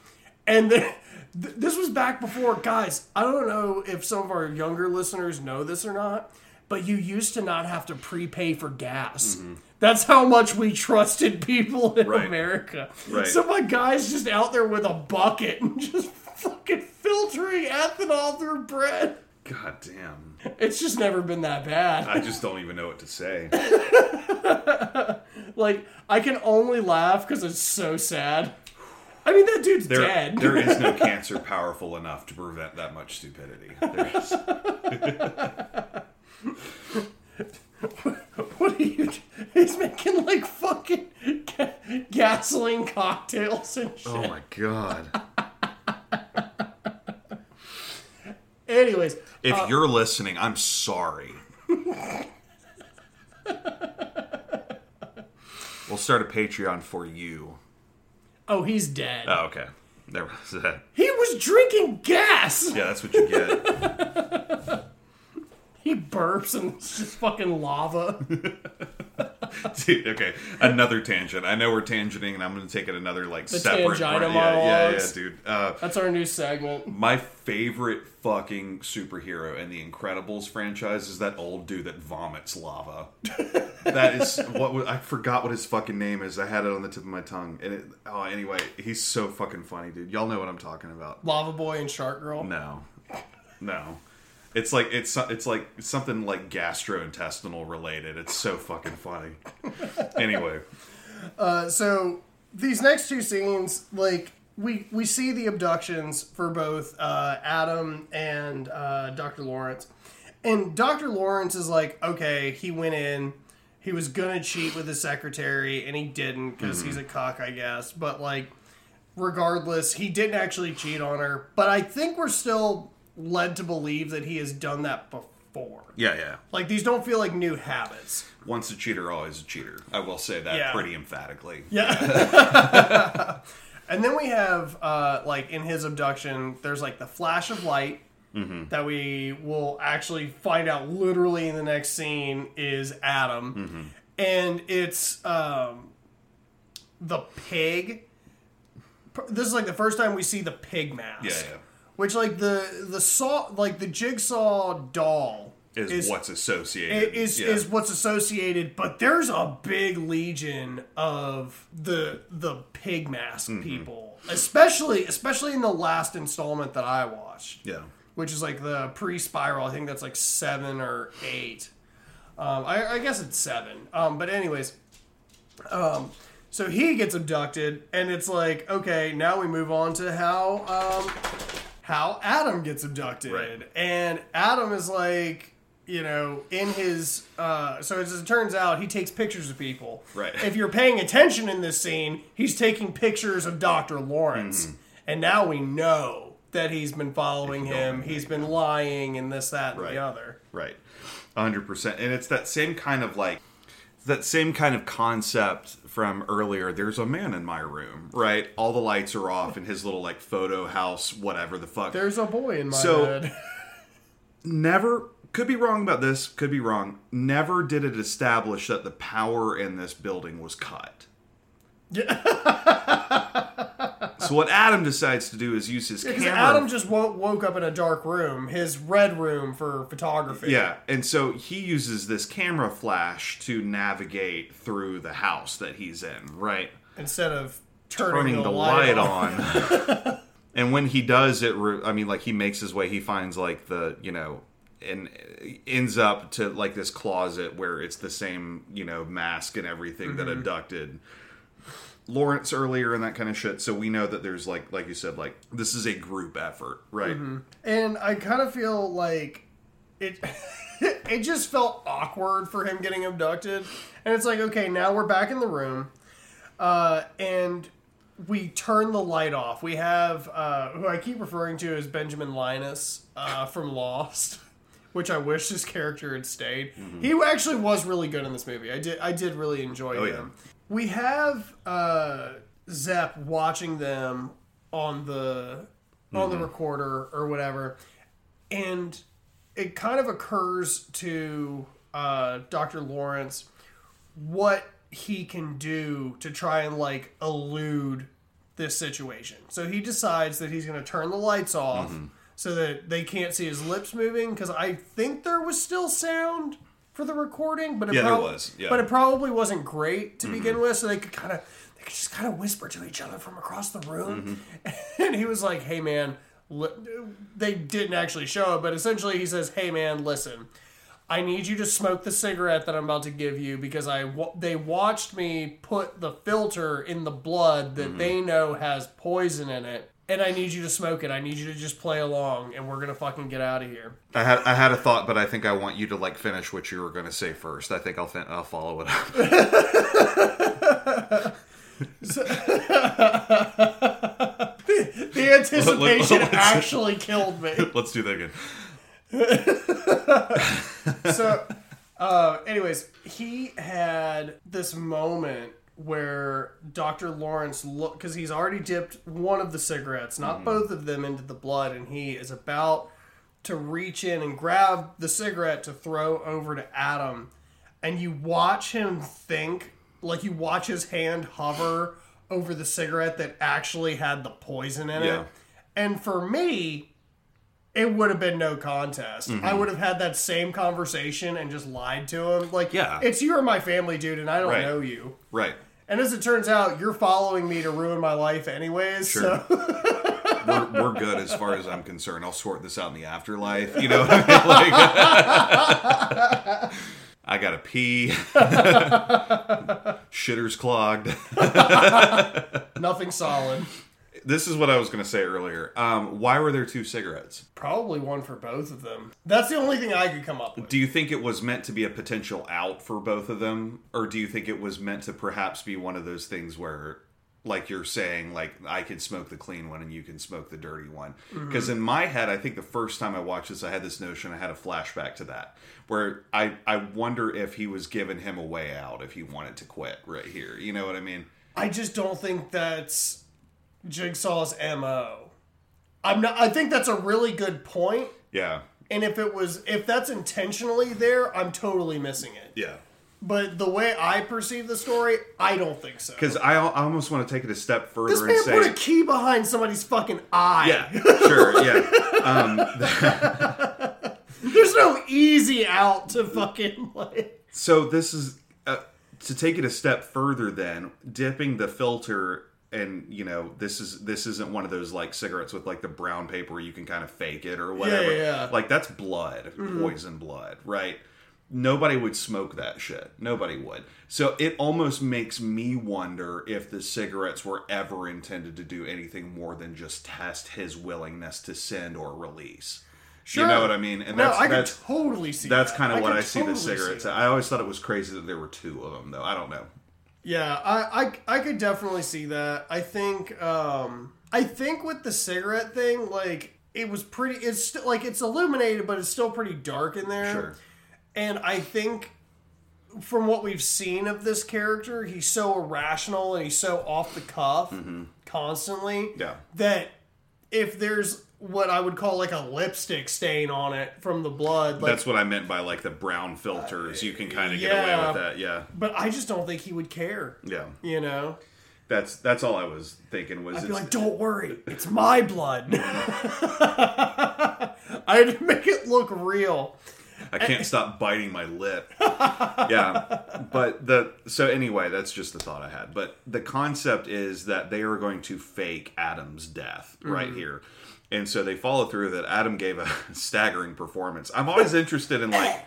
and then. (laughs) th- This was back before, guys. I don't know if some of our younger listeners know this or not, but you used to not have to prepay for gas. That's how much we trusted people in. Right. America. Right. So my guy's just out there with a bucket and (laughs) just fucking filtering ethanol through bread. God damn. It's just never been that bad. I just don't even know what to say. (laughs) Like I can only laugh because it's so sad. I mean that dude's There, dead. there is no (laughs) cancer powerful enough to prevent that much stupidity. (laughs) What are you? He's making like fucking ga- gasoline cocktails and shit. Oh my god. Anyways, If uh, you're listening, I'm sorry. we'll start a Patreon for you. oh, he's dead. Oh, okay. There was that. he was drinking gas. Yeah, that's what you get. (laughs) He burps and it's just fucking lava. (laughs) Dude, okay. Another tangent. I know we're tangenting, and I'm going to take it another like separate. Tangina yeah, yeah, yeah, monologues. dude. Uh, That's our new segment. my favorite fucking superhero in the Incredibles franchise is that old dude that vomits lava. (laughs) that is what I forgot what his fucking name is. I had it on the tip of my tongue. And it, oh, anyway, he's so fucking funny, dude. Y'all know what I'm talking about. Lava Boy and Shark Girl. No, no. It's like it's it's like something like gastrointestinal related. It's so fucking funny. Anyway, Uh, so these next two scenes, like we we see the abductions for both uh, Adam and uh, Dr. Lawrence, and Dr. Lawrence is like, okay, he went in, he was gonna cheat with his secretary, and he didn't because he's a cock, I guess. But like, regardless, he didn't actually cheat on her. But I think we're still led to believe that he has done that before. yeah, yeah. Like these don't feel like new habits. Once a cheater, always a cheater. I will say that Yeah. pretty emphatically. Yeah. (laughs) and then we have uh, like in his abduction, there's like the flash of light that we will actually find out literally in the next scene is Adam, and it's um, the pig. This is like the first time we see the pig mask. Yeah, yeah. Which like the the saw like the jigsaw doll Is, what's associated. is yeah. is what's associated, but there's a big legion of the the pig mask Mm-hmm. people, especially especially in the last installment that I watched, yeah. which is like the pre-spiral. I think that's like seven or eight. Um, I, I guess it's seven. Um, but anyways, um, so he gets abducted, and it's like okay, now we move on to how um, how Adam gets abducted, Right. and Adam is like. You know, in his uh, so as it turns out, he takes pictures of people. Right. If you're paying attention in this scene, he's taking pictures of Doctor Lawrence, Mm-hmm. and now we know that he's been following him. He's been lying and this, that, and Right. the other. Right. 100%. And it's that same kind of like that same kind of concept from earlier. There's a man in my room, right? All the lights are off in his little like photo house, whatever the fuck. There's a boy in my So- head. (laughs) never could be wrong about this, could be wrong. Never did it establish that the power in this building was cut. (laughs) so what Adam decides to do is use his Because camera. Adam just wo- woke up in a dark room, his red room for photography. Yeah, and so he uses this camera flash to navigate through the house that he's in, right? Instead of turning, Turning the light on. (laughs) and when he does it, re- I mean, like he makes his way, he finds like the, you know, and ends up to like this closet where it's the same, you know, mask and everything that mm-hmm. abducted Lawrence earlier and that kind of shit. So we know that there's like, like you said, like this is a group effort, right? And I kind of feel like it. (laughs) it just felt awkward for him getting abducted, and it's like, okay, now we're back in the room, uh, and we turn the light off. We have uh, who I keep referring to as Benjamin Linus uh, (laughs) from Lost. Which I wish his character had stayed. He actually was really good in this movie. I did. I did really enjoy Oh, him. We have uh, Zep watching them on the on the recorder or whatever, and it kind of occurs to uh, Dr. Lawrence what he can do to try and like elude this situation. So he decides that he's going to turn the lights off so that they can't see his lips moving because I think there was still sound for the recording, but it Yeah, there was, yeah. but it probably wasn't great to begin mm-hmm. with. So they could kind of they could just kind of whisper to each other from across the room, mm-hmm. (laughs) and he was like, "Hey man." Li-, they didn't actually show it, but essentially he says, "Hey man, listen, I need you to smoke the cigarette that I'm about to give you because I they watched me put the filter in the blood that mm-hmm. they know has poison in it, and I need you to smoke it. I need you to just play along, and we're gonna fucking get out of here." I had I had a thought, but I think I want you to like finish what you were going to say first. I think I'll fin- I'll follow it up. (laughs) The anticipation Let's- actually killed me. (laughs) Let's do that again. (laughs) so uh anyways he had this moment where dr lawrence look because he's already dipped one of the cigarettes not both of them into the blood and he is about to reach in and grab the cigarette to throw over to adam and you watch him think like you watch his hand hover over the cigarette that actually had the poison in Yeah. it and for me it would have been no contest. Mm-hmm. I would have had that same conversation and just lied to him. Like, Yeah. it's you or my family, dude, and I don't Right. know you. Right. And as it turns out, you're following me to ruin my life anyways. Sure. So (laughs) We're, we're good as far as I'm concerned. I'll sort this out in the afterlife. You know what I mean? (laughs) Like, (laughs) I gotta pee. Shitter's clogged. nothing solid. This is what I was gonna say earlier. Um, why were there two cigarettes? Probably one for both of them. That's the only thing I could come up with. Do you think it was meant to be a potential out for both of them, or do you think it was meant to perhaps be one of those things where, like you're saying, like I can smoke the clean one and you can smoke the dirty one? Because in my head, I think the first time I watched this, I had this notion. I had a flashback to that, where I I wonder if he was giving him a way out if he wanted to quit right here. You know what I mean? I just don't think that's Jigsaw's MO. I'm not I think that's a really good point. Yeah. And if it was if that's intentionally there, I'm totally missing it. Yeah. But the way I perceive the story, I don't think so. Because I, I almost want to take it a step further This and man say, put a key behind somebody's fucking eye. yeah, sure, yeah. (laughs) There's no easy out to fucking like. So this is uh, to take it a step further. Then dipping the filter, and you know this is this isn't one of those like cigarettes with like the brown paper you can kind of fake it or whatever. yeah, yeah. Like that's blood, mm-hmm. poison blood, right? Nobody would smoke that shit. Nobody would. So it almost makes me wonder if the cigarettes were ever intended to do anything more than just test his willingness to send or release. Sure. You know what I mean? And No, that's I could that's totally see. that's that. kind of what could I see totally the cigarettes. I always thought it was crazy that there were two of them, though. I don't know. Yeah, I, I I could definitely see that. I think um I think with the cigarette thing, like it was pretty. It's still like it's illuminated, but it's still pretty dark in there. Sure. And I think from what we've seen of this character, he's so irrational and he's so off the cuff constantly Mm-hmm. Yeah. that if there's what I would call like a lipstick stain on it from the blood, like That's what I meant by like the brown filters. You can kind of get yeah. away with that. Yeah. but I just don't think he would care. Yeah. You know? That's that's all I was thinking was I'd be like, don't worry, it's my blood. (laughs) I'd make it look real. I can't stop biting my lip. yeah. But the so anyway, that's just the thought I had. But the concept is that they are going to fake Adam's death right mm-hmm. here. And so they follow through that Adam gave a (laughs) staggering performance. I'm always interested in like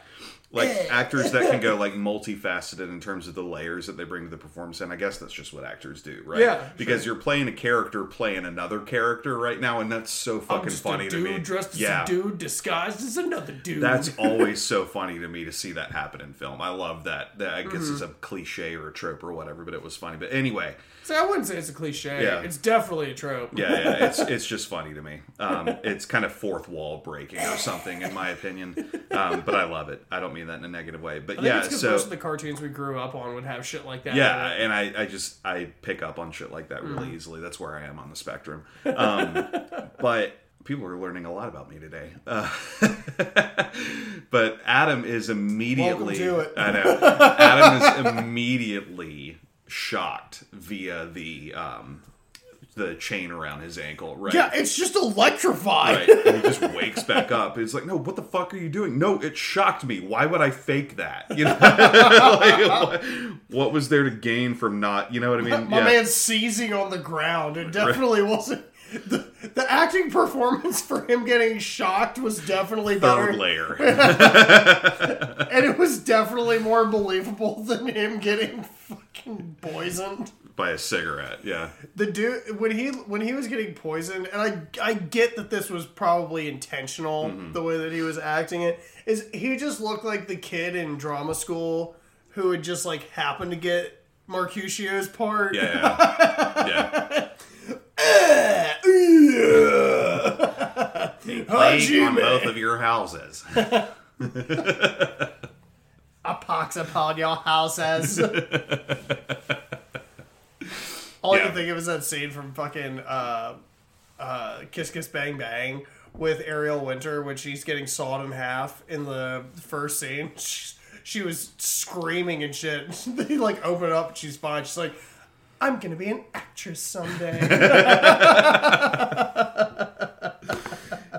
like (laughs) actors that can go like multifaceted in terms of the layers that they bring to the performance and i guess that's just what actors do right Yeah, because you're playing a character playing another character right now and that's so fucking Just funny a to me dressed as a dude disguised as another dude. that's (laughs) always so funny to me to see that happen in film i love that that i guess Mm-hmm. it's a cliche or a trope or whatever but it was funny but anyway See, I wouldn't say it's a cliche. Yeah. It's definitely a trope. yeah, yeah it's (laughs) it's just funny to me um, it's kind of fourth wall breaking or something in my opinion um, but i love it i don't mean that in a negative way, but I yeah. So most of the cartoons we grew up on would have shit like that. yeah, and I, I just I pick up on shit like that really Mm. easily. That's where I am on the spectrum. Um, (laughs) but people are learning a lot about me today. Uh, (laughs) but Adam is immediately. I know. Adam is immediately shocked via the um, the chain around his ankle. Right. yeah, it's just electrified. Right. And he just (laughs) wakes back up. It's like, no, what the fuck are you doing? No, it shocked me. Why would I fake that? You know, (laughs) like, what, what was there to gain from not? You know what I mean? My man's seizing on the ground. It definitely wasn't. The, the acting performance for him getting shocked was definitely better. Third layer. (laughs) (laughs) And it was definitely more believable than him getting fucking poisoned. by a cigarette. Yeah. The dude when he when he was getting poisoned, and I I get that this was probably intentional Mm-hmm. the way that he was acting it is he just looked like the kid in drama school who had just like happened to get Mercutio's part. Yeah. Yeah. (laughs) yeah. Plague Hajime. on both of your houses. (laughs) A pox upon your houses. (laughs) All I Yeah. can think of is that scene from fucking uh, uh, Kiss Kiss Bang Bang with Ariel Winter when she's getting sawed in half in the first scene. (laughs) She, she was screaming and shit. they like open up and she's fine. She's like, I'm gonna be an actress someday. (laughs)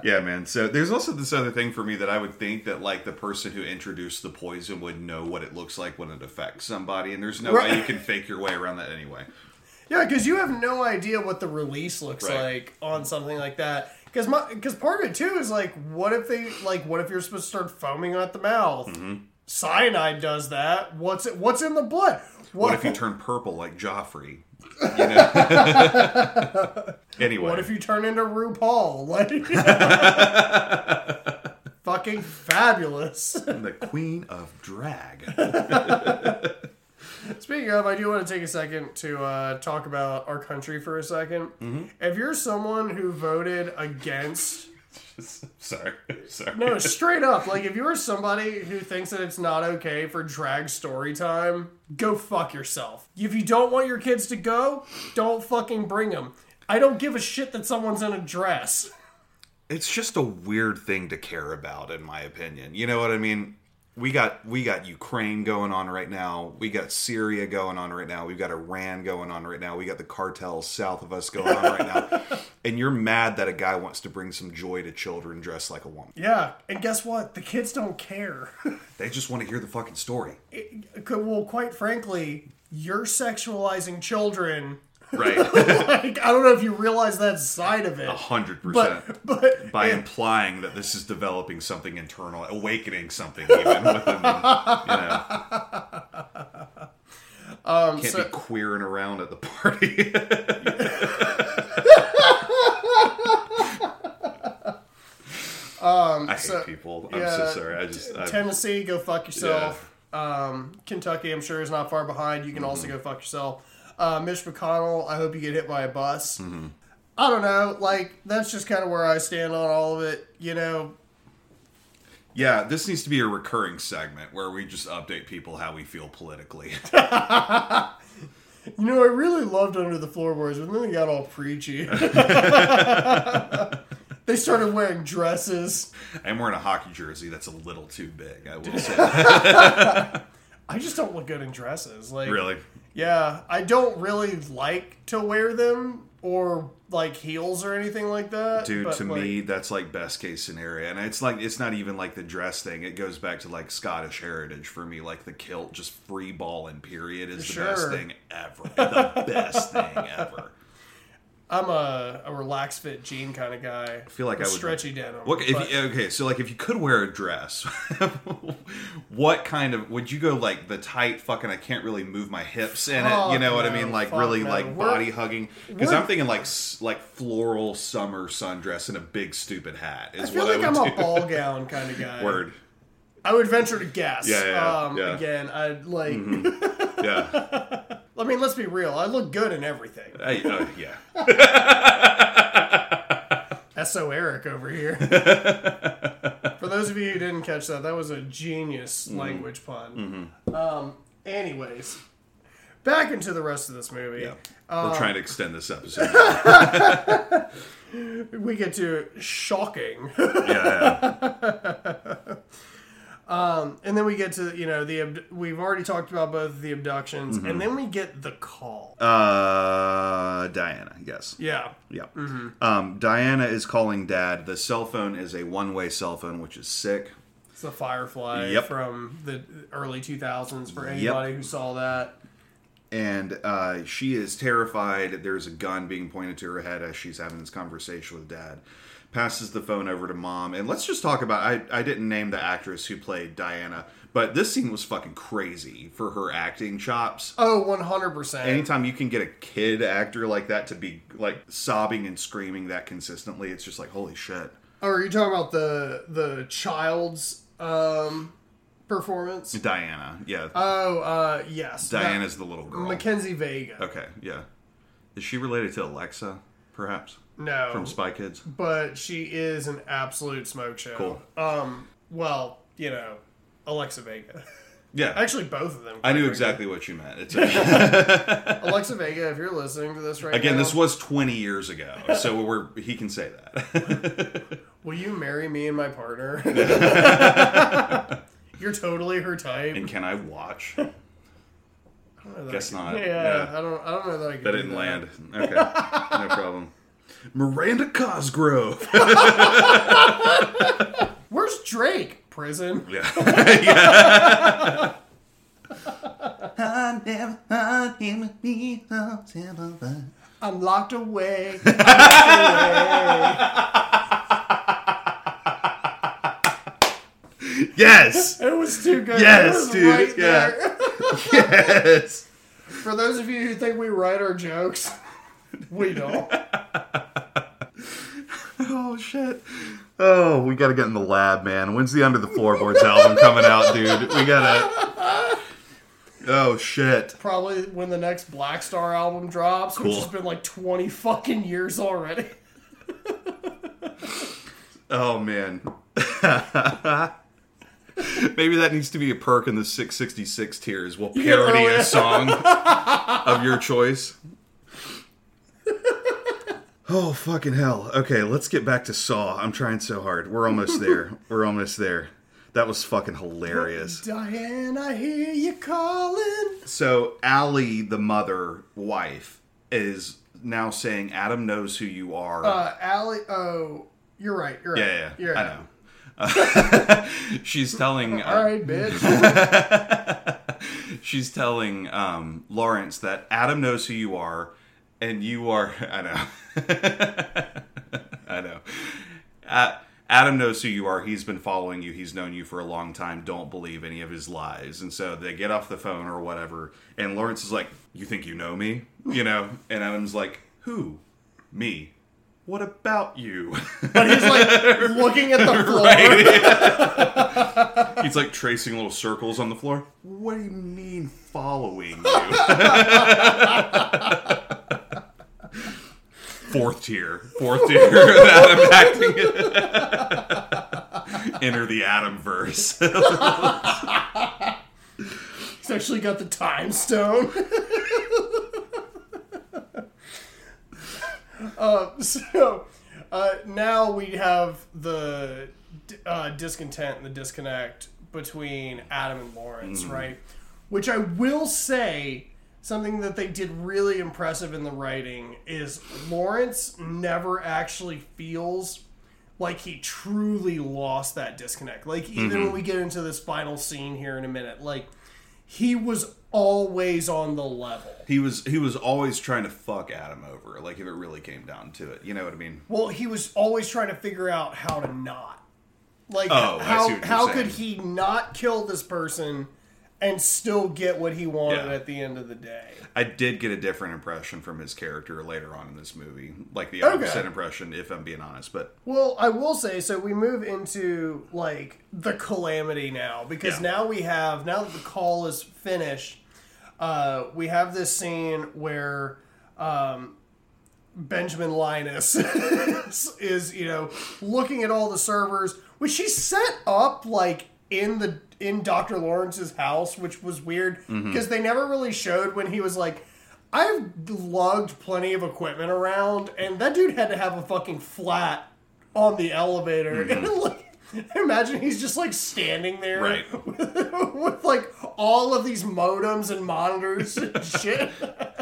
Yeah, man. So there's also this other thing for me that I would think that like the person who introduced the poison would know what it looks like when it affects somebody, and there's no Right. way you can fake your way around that anyway. Yeah, because you have no idea what the release looks Right. like on something like that. Because because part of it too is like, what if they like, what if you're supposed to start foaming at the mouth? Mm-hmm. Cyanide does that. What's it? What's in the blood? What if you turn purple like Joffrey? You (laughs) know? (laughs) anyway, What if you turn into RuPaul? (laughs) Like, fucking fabulous. the queen of drag? Speaking of, I do want to take a second to uh, talk about our country for a 2nd Mm-hmm. If you're someone who voted against (laughs) sorry, (laughs) sorry. No, (laughs) straight up. Like, if you're somebody who thinks that it's not okay for drag story time, go fuck yourself. If you don't want your kids to go, don't fucking bring them. I don't give a shit that someone's in a dress. it's just a weird thing to care about in my opinion you know what i mean we got we got ukraine going on right now we got syria going on right now we've got iran going on right now we got the cartels south of us going on right now (laughs) and you're mad that a guy wants to bring some joy to children dressed like a woman Yeah, and guess what? The kids don't care. (laughs) they just want to hear the fucking story It- well, quite frankly, you're sexualizing children. Right (laughs) Like, I don't know if you realize that side of it. a hundred percent. but, by implying that this is developing something internal awakening something even within them you know um, can't so, be queering around at the party I hate so- people. I'm yeah, so sorry. I just Tennessee, go fuck yourself. Um, Kentucky, I'm sure is not far behind. You can also Mm-hmm. go fuck yourself. Uh, Mitch McConnell, I hope you get hit by a bus. Mm-hmm. I don't know. Like that's just kind of where I stand on all of it. You know, yeah. This needs to be a recurring segment where we just update people how we feel politically. (laughs) you know. I really loved Under the Floorboards, but then they got all preachy. (laughs) they started wearing dresses. I'm wearing a hockey jersey that's a little too big. I will (laughs) say. I just don't look good in dresses. Like really. Yeah, I don't really like to wear them or like heels or anything like that. Dude, but, to like, me, that's like best case scenario, and it's like it's not even like the dress thing. It goes back to like Scottish heritage for me. Like the kilt, just free balling. Period is the best thing ever. The best thing ever. (laughs) I'm a, a relaxed fit jean kind of guy. I feel like I would- stretchy denim. What if you, okay? So like, if you could wear a dress, (laughs) what kind of would you go like the tight fucking? I can't really move my hips in it. You know what I mean? Like really no. like We're- body hugging. Because I'm thinking like like floral summer sundress and a big stupid hat I is feel what like I I'm would a ball (laughs) gown kind of guy. Word. I would venture to guess. Yeah, yeah, um, yeah. Again, I'd like. Yeah. (laughs) I mean, let's be real. I look good in everything. I, uh, yeah. (laughs) (laughs) So Eric over here. (laughs) For those of you who didn't catch that, that was a genius Mm-hmm. language pun. Um, anyways, back into the rest of this movie. Yeah. We're trying to extend this episode. We get to shocking. yeah, yeah. And then we get to you know the we've already talked about both the abductions Mm-hmm. and then we get the call Uh, Diana, yes. yeah Yeah. Mm-hmm. Um, Diana is calling dad. The cell phone is a one way cell phone, which is sick. it's the firefly Yep. from the early 2000s for anybody who saw that And uh, she is terrified. There's a gun being pointed to her head as she's having this conversation with dad. Passes the phone over to mom. And let's just talk about I, I didn't name the actress who played Diana, but this scene was fucking crazy for her acting chops. oh 100% Anytime you can get a kid actor like that to be like sobbing and screaming that consistently, it's just like holy shit. oh are you talking about the the child's um performance Diana, yeah. oh uh yes Diana's the little girl. makenzie vega Okay, yeah. Is she related to Alexa, perhaps? No From Spy Kids? but she is an absolute smoke show Cool. um well you know alexa vega (laughs) Yeah. actually both of them I knew exactly what you meant. It's (laughs) (laughs) Alexa Vega, if you're listening to this right again, now, this was 20 years ago, so we're he can say that. will you marry me and my partner? you're totally her type. and can I watch? I don't know that Guess I can- not. Yeah, Yeah. I don't. I don't know that I can. That didn't land. Okay, no problem. Miranda Cosgrove. (laughs) Where's Drake? Prison. Yeah. (laughs) yeah. (laughs) I never thought he would be so simple. I'm locked away. I'm locked Yes. It was too good. Yes, It was dude, right yeah. there. Yes. For those of you who think we write our jokes, we don't. (laughs) Oh shit. Oh, we gotta get in the lab, man. When's the Under the Floorboards (laughs) album coming out, dude? We gotta. Oh shit. Probably when the next Black Star album drops, which has been like 20 fucking years already. (laughs) Oh man. Maybe that needs to be a perk in the 666 tiers. We'll parody early- a song of your choice. (laughs) Oh fucking hell. Okay, let's get back to Saw. I'm trying so hard. We're almost there. (laughs) We're almost there. That was fucking hilarious. Diane, I hear you calling. So Allie, the mother wife, is now saying Adam knows who you are. Uh, Allie, oh, you're right. You're right. yeah, yeah, You're I know. (laughs) she's telling uh, All right, bitch. she's telling um, Lawrence that Adam knows who you are, and you are. (laughs) I know. I know. Uh, Adam knows who you are. He's been following you. He's known you for a long time. Don't believe any of his lies. And so they get off the phone or whatever. And Lawrence is like, "You think you know me?" You know. And Adam's like, "Who? Me? What about you?" but he's like (laughs) looking at the floor. (laughs) He's like tracing little circles on the floor. What do you mean following you? Fourth tier. Fourth tier. (laughs) Adam acting. (laughs) Enter the Adam verse. He's actually got the time stone. (laughs) uh, so uh, now we have the uh, discontent and the disconnect between Adam and Lawrence, right? Which I will say something that they did really impressive in the writing is Lawrence never actually feels like he truly lost that disconnect. Like even when mm-hmm. we get into this final scene here in a minute, like he was always on the level. he was he was always trying to fuck Adam over, like if it really came down to it. You know what I mean? Well, he was always trying to figure out how to not. Like Oh, how see what you're how saying. could he not kill this person and still get what he wanted Yeah. at the end of the day? I did get a different impression from his character later on in this movie. Like the opposite Okay. impression, if I'm being honest. But Well, I will say so. We move into like the calamity now because Yeah. now we have now that the call is finished. Uh, we have this scene where um, Benjamin Linus (laughs) is, you know, looking at all the servers, which he set up like in the in Dr. Lawrence's house, which was weird mm-hmm. because they never really showed when he was like I've lugged plenty of equipment around and that dude had to have a fucking flat on the elevator. Mm-hmm. And (laughs) like imagine he's just like standing there Right. with, (laughs) with like all of these modems and monitors and shit. (laughs)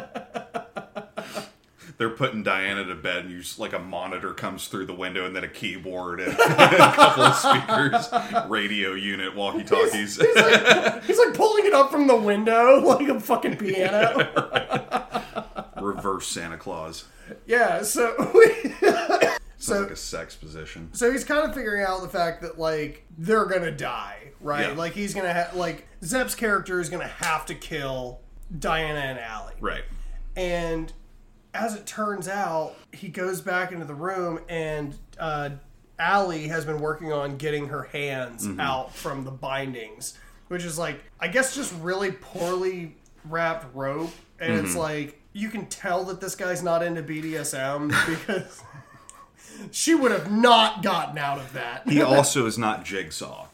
They're putting Diana to bed, and you just like a monitor comes through the window, and then a keyboard and (laughs) a couple of speakers, radio unit, walkie talkies. He's like, he's like pulling it up from the window (laughs) like a fucking piano. (laughs) Reverse Santa Claus. Yeah, so Sounds so like a sex position. so he's kind of figuring out the fact that like they're gonna die, right? Yeah. Like he's gonna have like Zep's character is gonna have to kill Diana and Allie, Right. and as it turns out, he goes back into the room and uh, Allie has been working on getting her hands out from the bindings, which is like I guess just really poorly wrapped rope, and it's like you can tell that this guy's not into BDSM (laughs) because she would have not gotten out of that. He (laughs) also is not Jigsaw.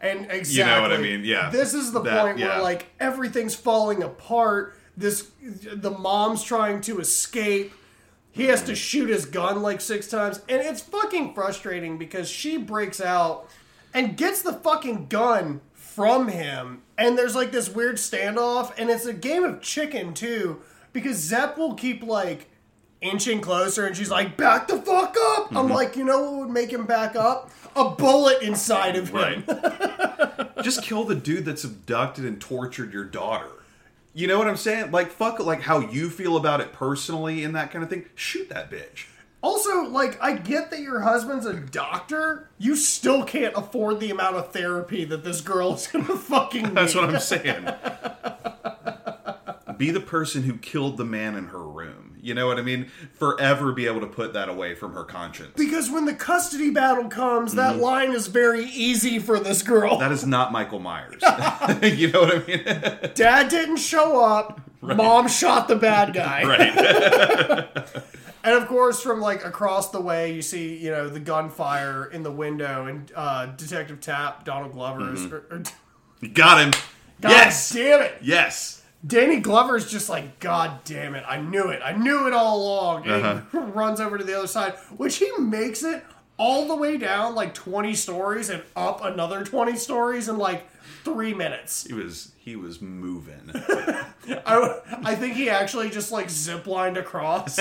And exactly, You know what I mean? Yeah. This is the That- point yeah. where like everything's falling apart. This the mom's trying to escape. He has to shoot his gun like six times, and it's fucking frustrating because she breaks out and gets the fucking gun from him, and there's like this weird standoff, and it's a game of chicken too because Zep will keep like inching closer, and she's like, "Back the fuck up!" I'm Mm-hmm. like, you know what would make him back up? A bullet inside of him. Right. (laughs) Just kill the dude that's abducted and tortured your daughter. You know what I'm saying? Like fuck like how you feel about it personally and that kind of thing. Shoot that bitch. Also, like, I get that your husband's a doctor. You still can't afford the amount of therapy that this girl is gonna (laughs) fucking need. (laughs) That's what I'm saying. (laughs) be the person who killed the man in her room. You know what I mean? Forever be able to put that away from her conscience. Because when the custody battle comes, that Mm-hmm. line is very easy for this girl. That is not Michael Myers. (laughs) (laughs) you know what I mean? Dad didn't show up. (laughs) Mom shot the bad guy. right. And of course, from like across the way, you see, you know, the gunfire in the window, and uh, Detective Tapp, Donald Glover's. Mm-hmm. Or, or, Got him. God yes. damn it! Yes. Danny Glover's just like, God damn it, I knew it. I knew it all along. And he uh-huh. (laughs) runs over to the other side, which he makes it all the way down like 20 stories and up another (laughs) 20 stories in like three minutes. He was he was moving. (laughs) I, I think he actually just like ziplined across.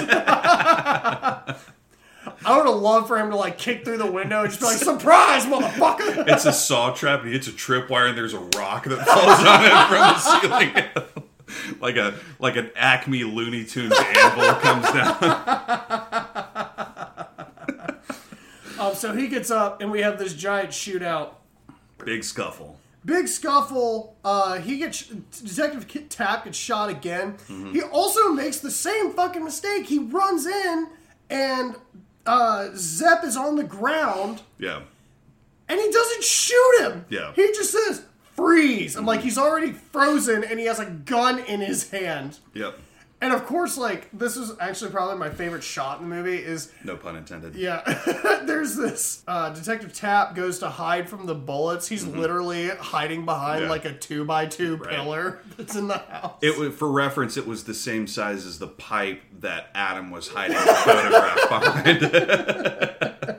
I would have loved for him to like kick through the window and just be like, surprise, motherfucker! It's a saw trap and he hits a tripwire and there's a rock that falls on it from the ceiling. (laughs) like a like an Acme Looney Tunes anvil comes down. (laughs) Um, so he gets up and we have this giant shootout. Big scuffle. Big scuffle. Uh, he gets Detective Tapp gets shot again. Mm-hmm. He also makes the same fucking mistake. He runs in and uh, Zep is on the ground Yeah. and he doesn't shoot him. Yeah. He just says freeze. I'm like he's already frozen and he has a gun in his hand. Yep. And of course, like this is actually probably my favorite shot in the movie is No pun intended. yeah, (laughs) there's this uh, Detective Tapp goes to hide from the bullets. He's literally hiding behind Mm-hmm. Yeah. like a two by two Right. pillar (laughs) that's in the house. It was, for reference, it was the same size as the pipe that Adam was hiding the photograph (laughs) behind.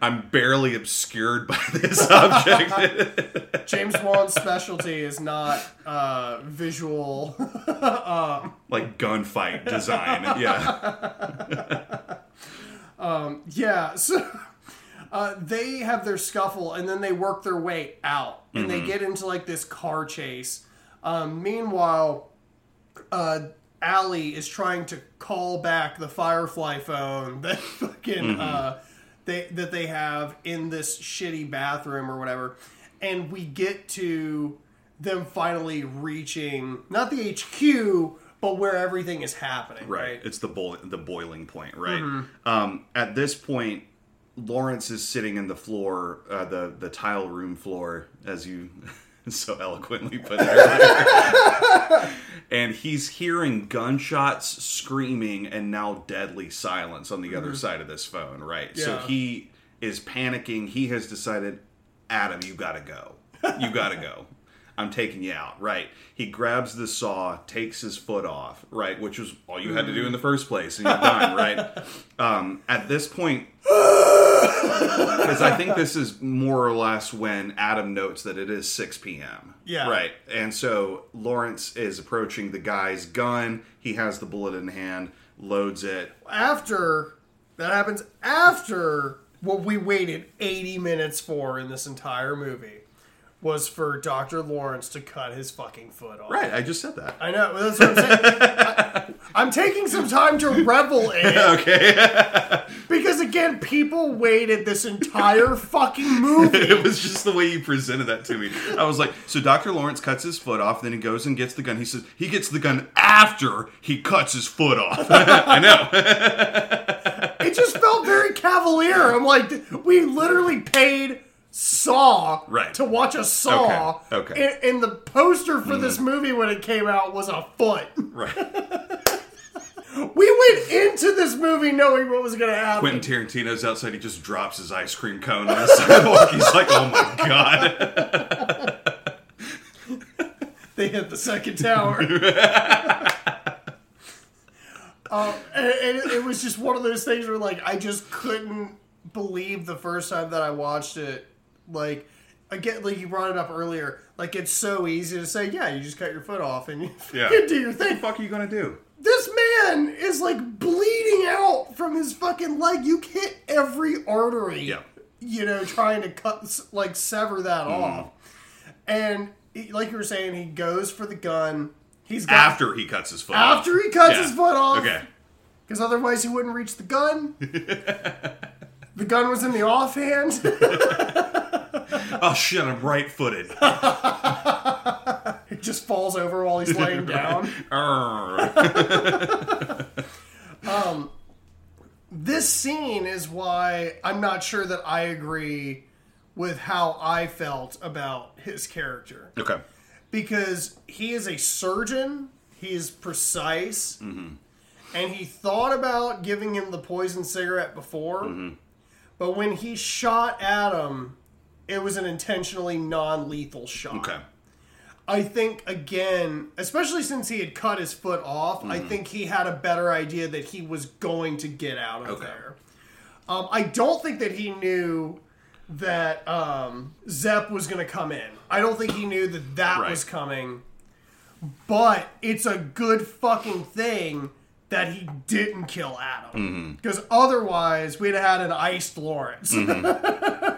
I'm barely obscured by (laughs) this object. (laughs) James Wan's specialty is not uh, visual. (laughs) like gunfight design. Yeah. yeah, so uh, they have their scuffle and then they work their way out and they get into like this car chase. Um, meanwhile, uh, Allie is trying to call back the Firefly phone that fucking uh, they that they have in this shitty bathroom or whatever, and we get to them finally reaching not the HQ but where everything is happening. Right. Right. It's the the boiling point, right? Um, at this point, Lawrence is sitting in the floor, uh, the the tile room floor, as you (laughs) (laughs) so eloquently put there. and he's hearing gunshots, screaming, and now deadly silence on the other mm-hmm. side of this phone, right? So he is panicking. He has decided, Adam, you gotta go. You gotta go. I'm taking you out, right? He grabs the saw, takes his foot off, right? Which was all you had to do in the first place, and you're done, right? (laughs) Um, at this point, because I think this is more or less when Adam notes that it is 6 p.m. Yeah. Right. And so Lawrence is approaching the guy's gun. He has the bullet in hand, loads it. After that happens, after what we waited 80 minutes for in this entire movie was for Dr. Lawrence to cut his fucking foot off. Right. I just said that. I know. That's what I'm saying. I, (laughs) I'm taking some time to revel in it. (laughs) Okay. (laughs) Because again, people waited this entire fucking movie. it was just the way you presented that to me. I was like, so Dr. Lawrence cuts his foot off, then he goes and gets the gun. He says he gets the gun after he cuts his foot off. I know. It just felt very cavalier. I'm like, we literally paid Saw Right. to watch a Saw. Okay, okay. Mm-hmm. And, and the poster for this movie when it came out was a foot. Right. (laughs) We went into this movie knowing what was going to happen. Quentin Tarantino's outside. He just drops his ice cream cone on the (laughs) sidewalk. He's like, oh my god. (laughs) they hit the second tower. um, and, and it, it was just one of those things where, like, I just couldn't believe the first time that I watched it. Like, again, like you brought it up earlier. Like, it's so easy to say, yeah, you just cut your foot off and (laughs) you Yeah. do your thing. What the fuck are you gonna do? This man is like bleeding out from his fucking leg. You hit every artery. Yeah. You know, trying to cut, like, sever that mm. off. And he- like you were saying, he goes for the gun. He's got After he cuts his foot off. after he cuts Yeah. his foot off. Okay. Because otherwise he wouldn't reach the gun. (laughs) the gun was in the offhand. (laughs) (laughs) Oh shit, I'm right footed. he (laughs) just falls over while he's laying (laughs) down. um, This scene is why I'm not sure that I agree with how I felt about his character. okay. because he is a surgeon. He is precise, Mm-hmm. and he thought about giving him the poison cigarette before. Mm-hmm. But when he shot Adam, it was an intentionally non-lethal shot. Okay. I think again, especially since he had cut his foot off, I Mm-hmm. think he had a better idea that he was going to get out of Okay. there. Um, I don't think that he knew that um, Zep was going to come in. I don't think he knew that that Right. was coming. But it's a good fucking thing that he didn't kill Adam, Mm-hmm. because otherwise we'd have had an iced Lawrence. (laughs)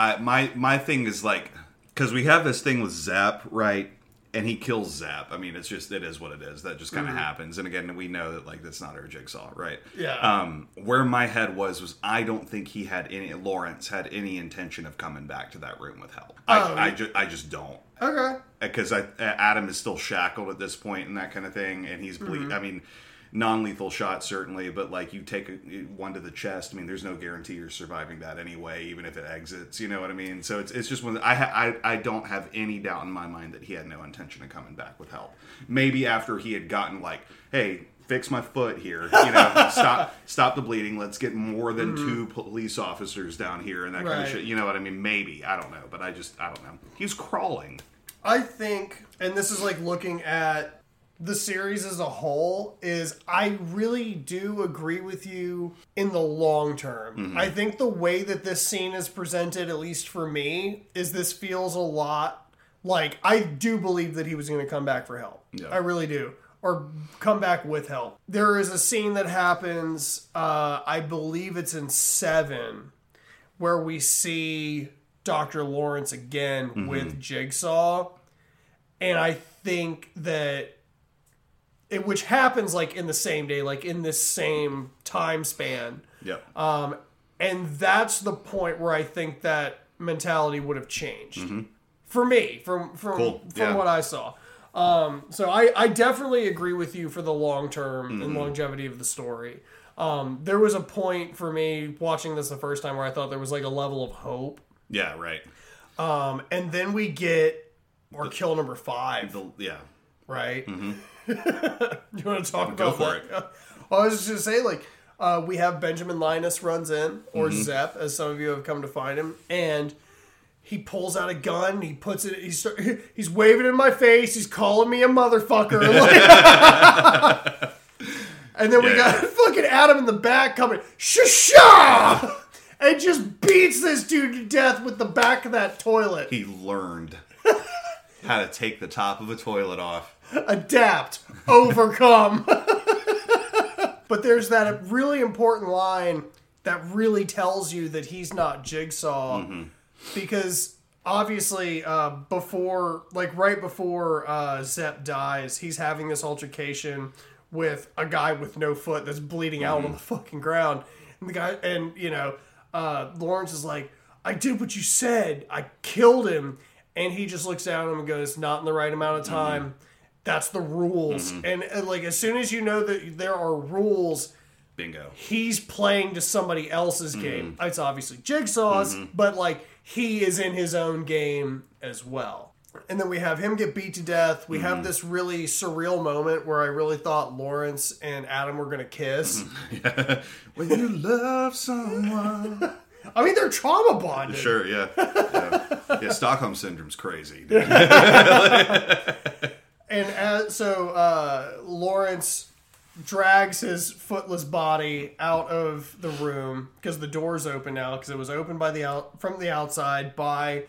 I, my my thing is like because we have this thing with Zap, right? And he kills Zap. I mean, it's just it is what it is. That just kind of mm-hmm. happens. And again, we know that like that's not our jigsaw, right? Yeah. Um, where my head was was I don't think he had any. Lawrence had any intention of coming back to that room with help. Oh. I I, ju- I just don't okay. Uh, because I uh, Adam is still shackled at this point and that kind of thing, and he's ble- mm-hmm. I mean, non-lethal shot certainly, but like you take a, one to the chest. I mean, there's no guarantee you're surviving that anyway, even if it exits. You know what I mean? So it's it's just one. I ha- I I don't have any doubt in my mind that he had no intention of coming back with help. Maybe after he had gotten like, hey. Fix my foot here. You know, (laughs) stop stop the bleeding. Let's get more than mm-hmm. two police officers down here and that kind of shit. You know what I mean? Maybe I don't know, but I just I don't know. He's crawling. I think, and this is like looking at the series as a whole, is I really do agree with you in the long term. I think the way that this scene is presented, at least for me, is this feels a lot like I do believe that he was going to come back for help. Yeah. I really do. Or come back with help. There is a scene that happens, uh, I believe it's in seven, where we see Dr. Lawrence again with Jigsaw. And I think that it, which happens like in the same day, like in this same time span. Yeah. Um, and that's the point where I think that mentality would have changed for me, from from Cool. from Yeah. what I saw. Um, so I, I definitely agree with you for the long term and longevity of the story. Um, there was a point for me watching this the first time where I thought there was like a level of hope Yeah, right. um, and then we get or kill number five, The, yeah. right? You want to talk Go about for that? Well, I was just gonna say, like, uh, we have Benjamin Linus runs in, or Zep, as some of you have come to find him, and he pulls out a gun. He puts it. He's start, (laughs) he's waving in my face. He's calling me a motherfucker. (laughs) like- (laughs) and then we Yeah. got fucking Adam in the back coming, shasha, and just beats this dude to death with the back of that toilet. He learned how to take the top of a toilet off. Adapt, overcome. (laughs) but there's that really important line that really tells you that he's not Jigsaw because obviously uh, before, like right before uh, Zep dies, he's having this altercation with a guy with no foot that's bleeding out on the fucking ground, and the guy and you know uh, Lawrence is like, "I did what you said. I killed him." And he just looks down at him and goes, "Not in the right amount of time." That's the rules. Mm-hmm. And, and like as soon as you know that there are rules, Bingo. he's playing to somebody else's mm-hmm. game. It's obviously Jigsaw's, mm-hmm. but like he is in his own game as well. And then we have him get beat to death. We have this really surreal moment where I really thought Lawrence and Adam were gonna kiss. (laughs) When you love someone. (laughs) I mean, they're trauma bonded. Sure, yeah. Yeah, yeah Stockholm Syndrome's crazy. (laughs) And as, so uh, Lawrence drags his footless body out of the room because the door's open now because it was opened by the out from the outside by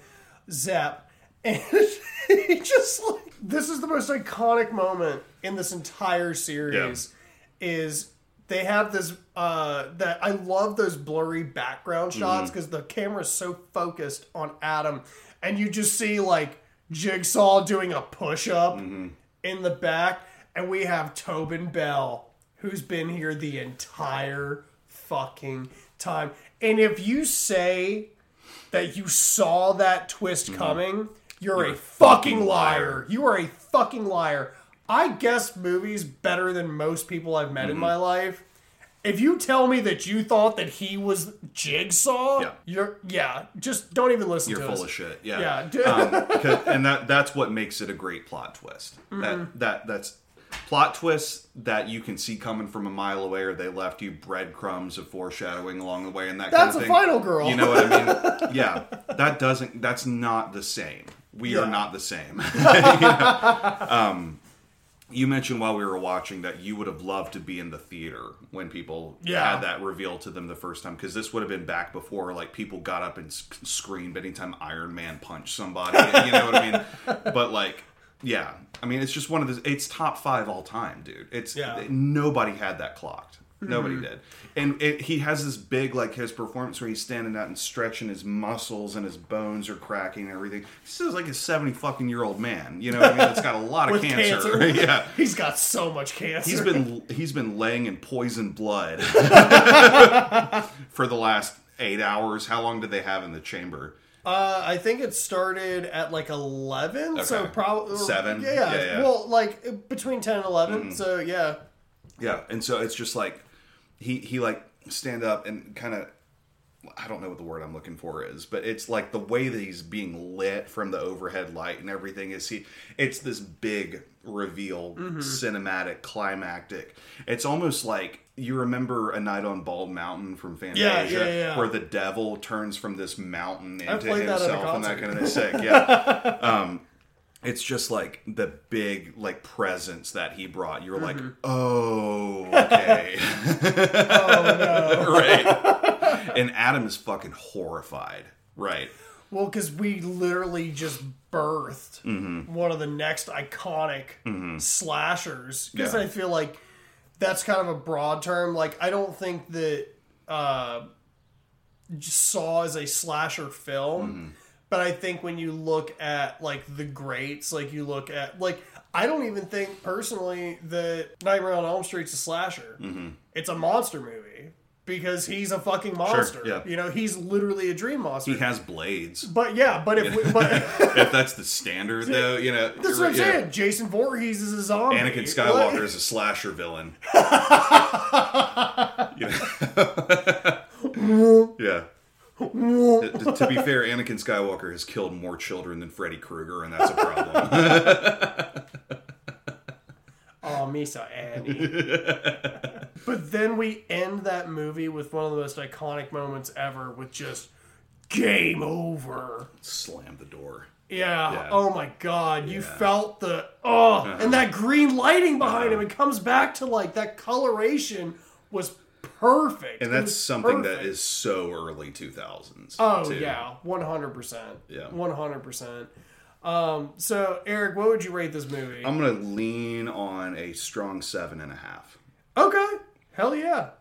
Zep, and (laughs) he just like this is the most iconic moment in this entire series. Is they have this uh that I love those blurry background shots because the camera's so focused on Adam and you just see like Jigsaw doing a push up mm-hmm. in the back and we have Tobin Bell who's been here the entire fucking time. And if you say that you saw that twist mm-hmm. coming, you're, a fucking liar. You are a fucking liar. I guess movies better than most people I've met in mm-hmm. my life. If you tell me that you thought that he was Jigsaw, Yeah. you're yeah, just don't even listen You're full us. of shit. Yeah. Yeah. um, and that that's what makes it a great plot twist. Mm-hmm. That that that's plot twists that you can see coming from a mile away, or they left you breadcrumbs of foreshadowing along the way, and that That's kind of a thing. final girl. You know what I mean? (laughs) yeah, that doesn't. That's not the same. We Yeah. are not the same. (laughs) (laughs) you, know? um, you mentioned while we were watching that you would have loved to be in the theater when people Yeah. had that revealed to them the first time because this would have been back before like people got up and s- screamed anytime Iron Man punched somebody. you know what I mean? (laughs) But like, yeah, I mean it's just one of the it's top five all time, dude. It's Yeah. nobody had that clocked. Nobody Mm-hmm. did, and it, he has this big like his performance where he's standing out and stretching his muscles and his bones are cracking and everything. This is like a seventy fucking year old man, you know. what I mean, it's got a lot of (laughs) cancer. cancer. (laughs) yeah, (laughs) He's got so much cancer. He's been he's been laying in poisoned blood for the last eight hours. How long did they have in the chamber? Uh, I think it started at like eleven, so probably Seven? Yeah, Yeah, yeah. well, like between ten and 11 So yeah, Yeah, and so it's just like he he like stand up and kind of I don't know what the word I'm looking for is, but it's like the way that he's being lit from the overhead light and everything is he it's this big reveal, cinematic, climactic. It's almost like you remember a night on Bald Mountain from Fantasia, yeah, yeah. where the devil turns from this mountain into played that himself and that kind of sick. (laughs) Yeah, um, it's just like the big like presence that he brought. You're like, oh, (laughs) okay. oh no. right. And Adam is fucking horrified. Right. Well, because we literally just birthed Mm-hmm. one of the next iconic slashers. Because Yeah. I feel like that's kind of a broad term. Like, I don't think that uh, Saw is a slasher film. Mm-hmm. But I think when you look at like the greats, like you look at like I don't even think personally that Nightmare on Elm Street's a slasher. It's a monster movie because he's a fucking monster. Mm-hmm. yeah. You know, he's literally a dream monster. He has blades. But yeah, but if we, but (laughs) if that's the standard, though, you know. that's what I'm saying. Jason Voorhees is a zombie. Anakin Skywalker is a slasher villain. (laughs) (laughs) Yeah. To, to be fair, Anakin Skywalker has killed more children than Freddy Krueger, and that's a problem. (laughs) Oh, Misa Annie. (laughs) but then we end that movie with one of the most iconic moments ever with just game over. Slam the door. Yeah. Yeah. Oh my god. You felt the oh and uh-huh. that green lighting behind uh-huh. him. It comes back to like that coloration was perfect. And that's something that perfect. is so early 2000s. Oh too. yeah, one hundred percent. Yeah. one hundred percent. Um. So Eric, what would you rate this movie? I'm gonna lean on a strong seven and a half okay. Hell yeah.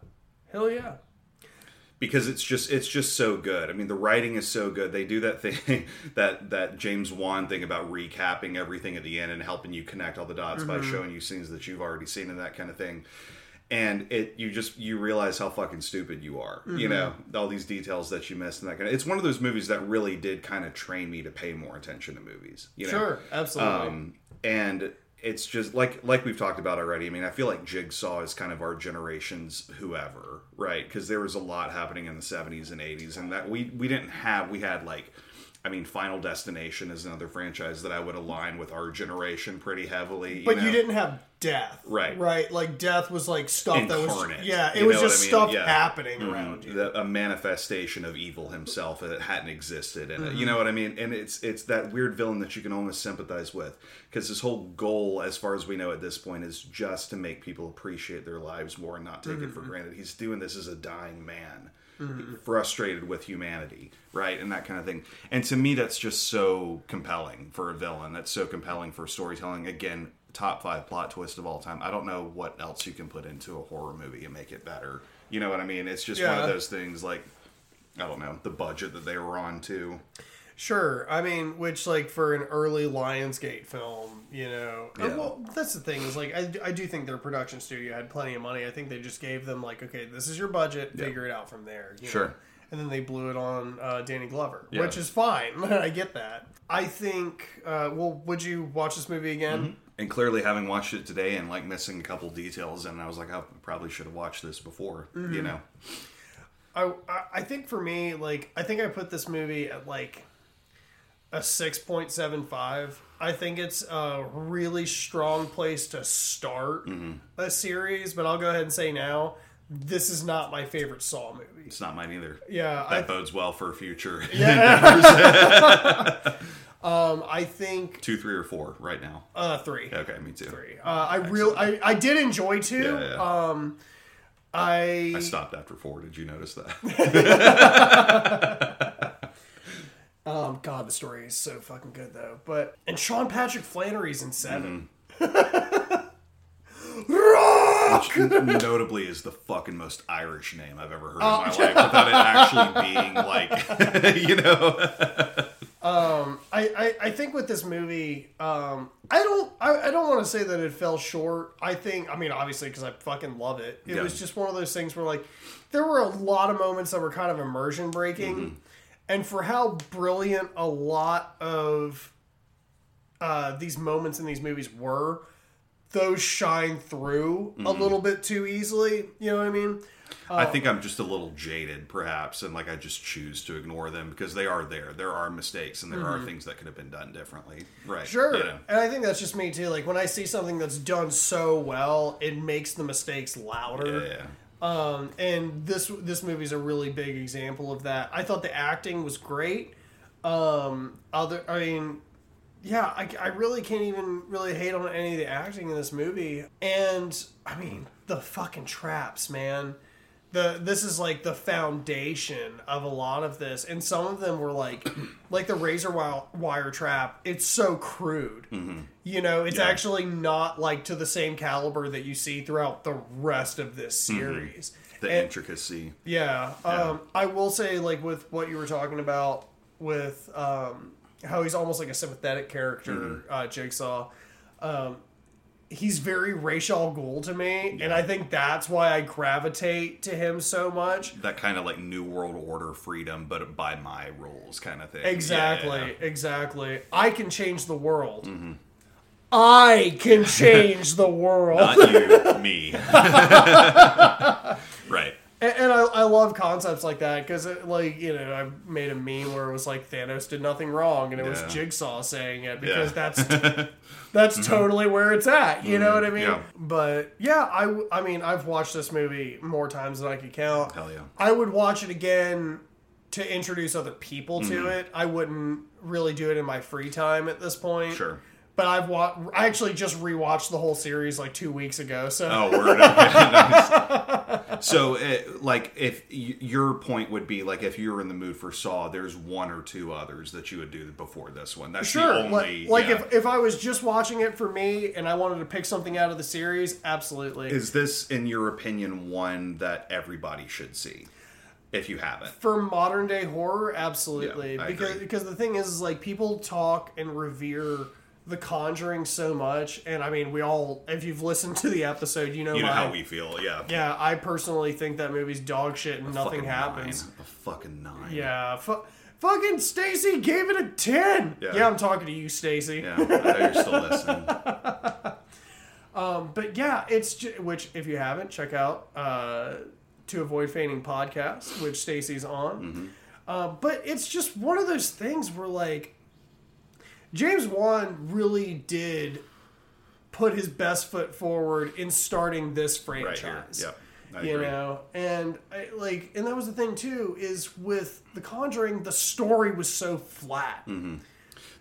Hell yeah. because it's just it's just so good. I mean, the writing is so good. They do that thing (laughs) that that James Wan thing about recapping everything at the end and helping you connect all the dots by Mm-hmm. showing you scenes that you've already seen and that kind of thing. And it you just you realize how fucking stupid you are. You Mm-hmm. know all these details that you missed and that kind of. It's one of those movies that really did kind of train me to pay more attention to movies. You know? Sure. Absolutely. um, and it's just like like we've talked about already. I mean, I feel like Jigsaw is kind of our generation's whoever, right? Because there was a lot happening in the '70s and '80s, and that we we didn't have. We had like. I mean, Final Destination is another franchise that I would align with our generation pretty heavily. but know? you didn't have death, Right. Right. Like death was like stuff that was yeah. It was just I mean? stuff Yeah. happening Mhm. around you. The, a manifestation of evil himself that hadn't existed, and Mm-hmm. you know what I mean. And it's it's that weird villain that you can almost sympathize with because his whole goal, as far as we know at this point, is just to make people appreciate their lives more and not take it Mm-hmm. for granted. He's doing this as a dying man, frustrated with humanity, right, and that kind of thing. And to me, that's just so compelling for a villain. That's so compelling for storytelling. Again. Top five plot twist of all time. I don't know what else you can put into a horror movie and make it better. You know what I mean? It's just one of those things like I don't know the budget that they were on too. Sure. I mean, which like for an early Lionsgate film, you know. Yeah. Well, that's the thing is like I, I do think their production studio had plenty of money. I think they just gave them like, okay, this is your budget, figure it out from there. you know? Sure. And then they blew it on uh, Danny Glover, Yeah. which is fine. (laughs) I get that. I think. Uh, well, would you watch this movie again? And clearly, having watched it today and like missing a couple details, and I was like, I probably should have watched this before. Mm-hmm. You know, I, I think for me, like I think I put this movie at like a six point seven five. I think it's a really strong place to start a series, but I'll go ahead and say now, this is not my favorite Saw movie. it's not mine either. Yeah, That I, bodes well for future (laughs) (laughs) um, I think two, three, or four right now. uh, three. Okay, me too. Three. Uh, I real I, I did enjoy two. Yeah, yeah. Um, I I stopped after four. Did you notice that? (laughs) (laughs) Um, God, the story is so fucking good though. But and Sean Patrick Flanery's in 7 Rock. Which notably is the fucking most Irish name I've ever heard in my life, without it actually being like, (laughs) you know. I, I, I think with this movie, um, I don't I, I don't want to say that it fell short. I think I mean obviously because I fucking love it. It Yeah. was just one of those things where like there were a lot of moments that were kind of immersion breaking, Mm-hmm. and for how brilliant a lot of uh, these moments in these movies were, those shine through a Mm-hmm. little bit too easily. You know what I mean? I think I'm just a little jaded, perhaps, and like I just choose to ignore them because they are there. There are mistakes, and there are things that could have been done differently. Right? Sure. You know? And I think that's just me too. Like when I see something that's done so well, it makes the mistakes louder. Yeah. Um, and this this movie's a really big example of that. I thought the acting was great. Um, other, I mean, yeah, I, I really can't even really hate on any of the acting in this movie. And I mean, the fucking traps, man. The this is like the foundation of a lot of this, and some of them were like, (clears throat) like the razor wire, wire trap. It's so crude, you know. It's Yeah. actually not like to the same caliber that you see throughout the rest of this series. The And- intricacy. yeah. Um, I will say, like, with what you were talking about with um, how he's almost like a sympathetic character, uh, Jigsaw. Um, he's very Ra's al Ghul to me, and I think that's why I gravitate to him so much. That kind of like New World Order freedom, but by my rules kind of thing. Exactly, Yeah, yeah, exactly. I can change the world. Mm-hmm. I can (laughs) change the world. Not you, me. (laughs) (laughs) And, and I, I love concepts like that because, like, you know, I made a meme where it was like Thanos did nothing wrong, and it was Yeah. Jigsaw saying it because Yeah. that's (laughs) that's totally where it's at. You know what I mean? yeah. But yeah, I, w- I mean, I've watched this movie more times than I could count. Hell yeah. I would watch it again to introduce other people to Mm-hmm. it. I wouldn't really do it in my free time at this point. Sure. But I've wa- I actually just rewatched the whole series like two weeks ago. So Oh, word. (laughs) Nice. (laughs) So, uh, like, if y- your point would be like, if you were in the mood for Saw, there's one or two others that you would do before this one. That's sure, the only. like, like yeah. if if I was just watching it for me and I wanted to pick something out of the series, absolutely. is this, in your opinion, one that everybody should see? If you haven't, for modern day horror, absolutely. Yeah, because agree. because the thing is, is like people talk and revere The Conjuring so much, and I mean, we all if you've listened to the episode, you know, you know my, how we feel. Yeah. Yeah, I personally think that movie's dog shit and nothing happens. Nine. A fucking nine. Yeah, fu- fucking Stacy gave it a ten. Yeah. Yeah, I'm talking to you, Stacy. Yeah. I know you're still listening. (laughs) But yeah, it's ju- which if you haven't, check out uh, to avoid fainting podcast, which Stacy's on. Mm-hmm. Uh, but it's just one of those things where like James Wan really did put his best foot forward in starting this Right franchise. Yep. I you agree. know and I, like and that was the thing too is with the conjuring the story was so flat Mm-hmm.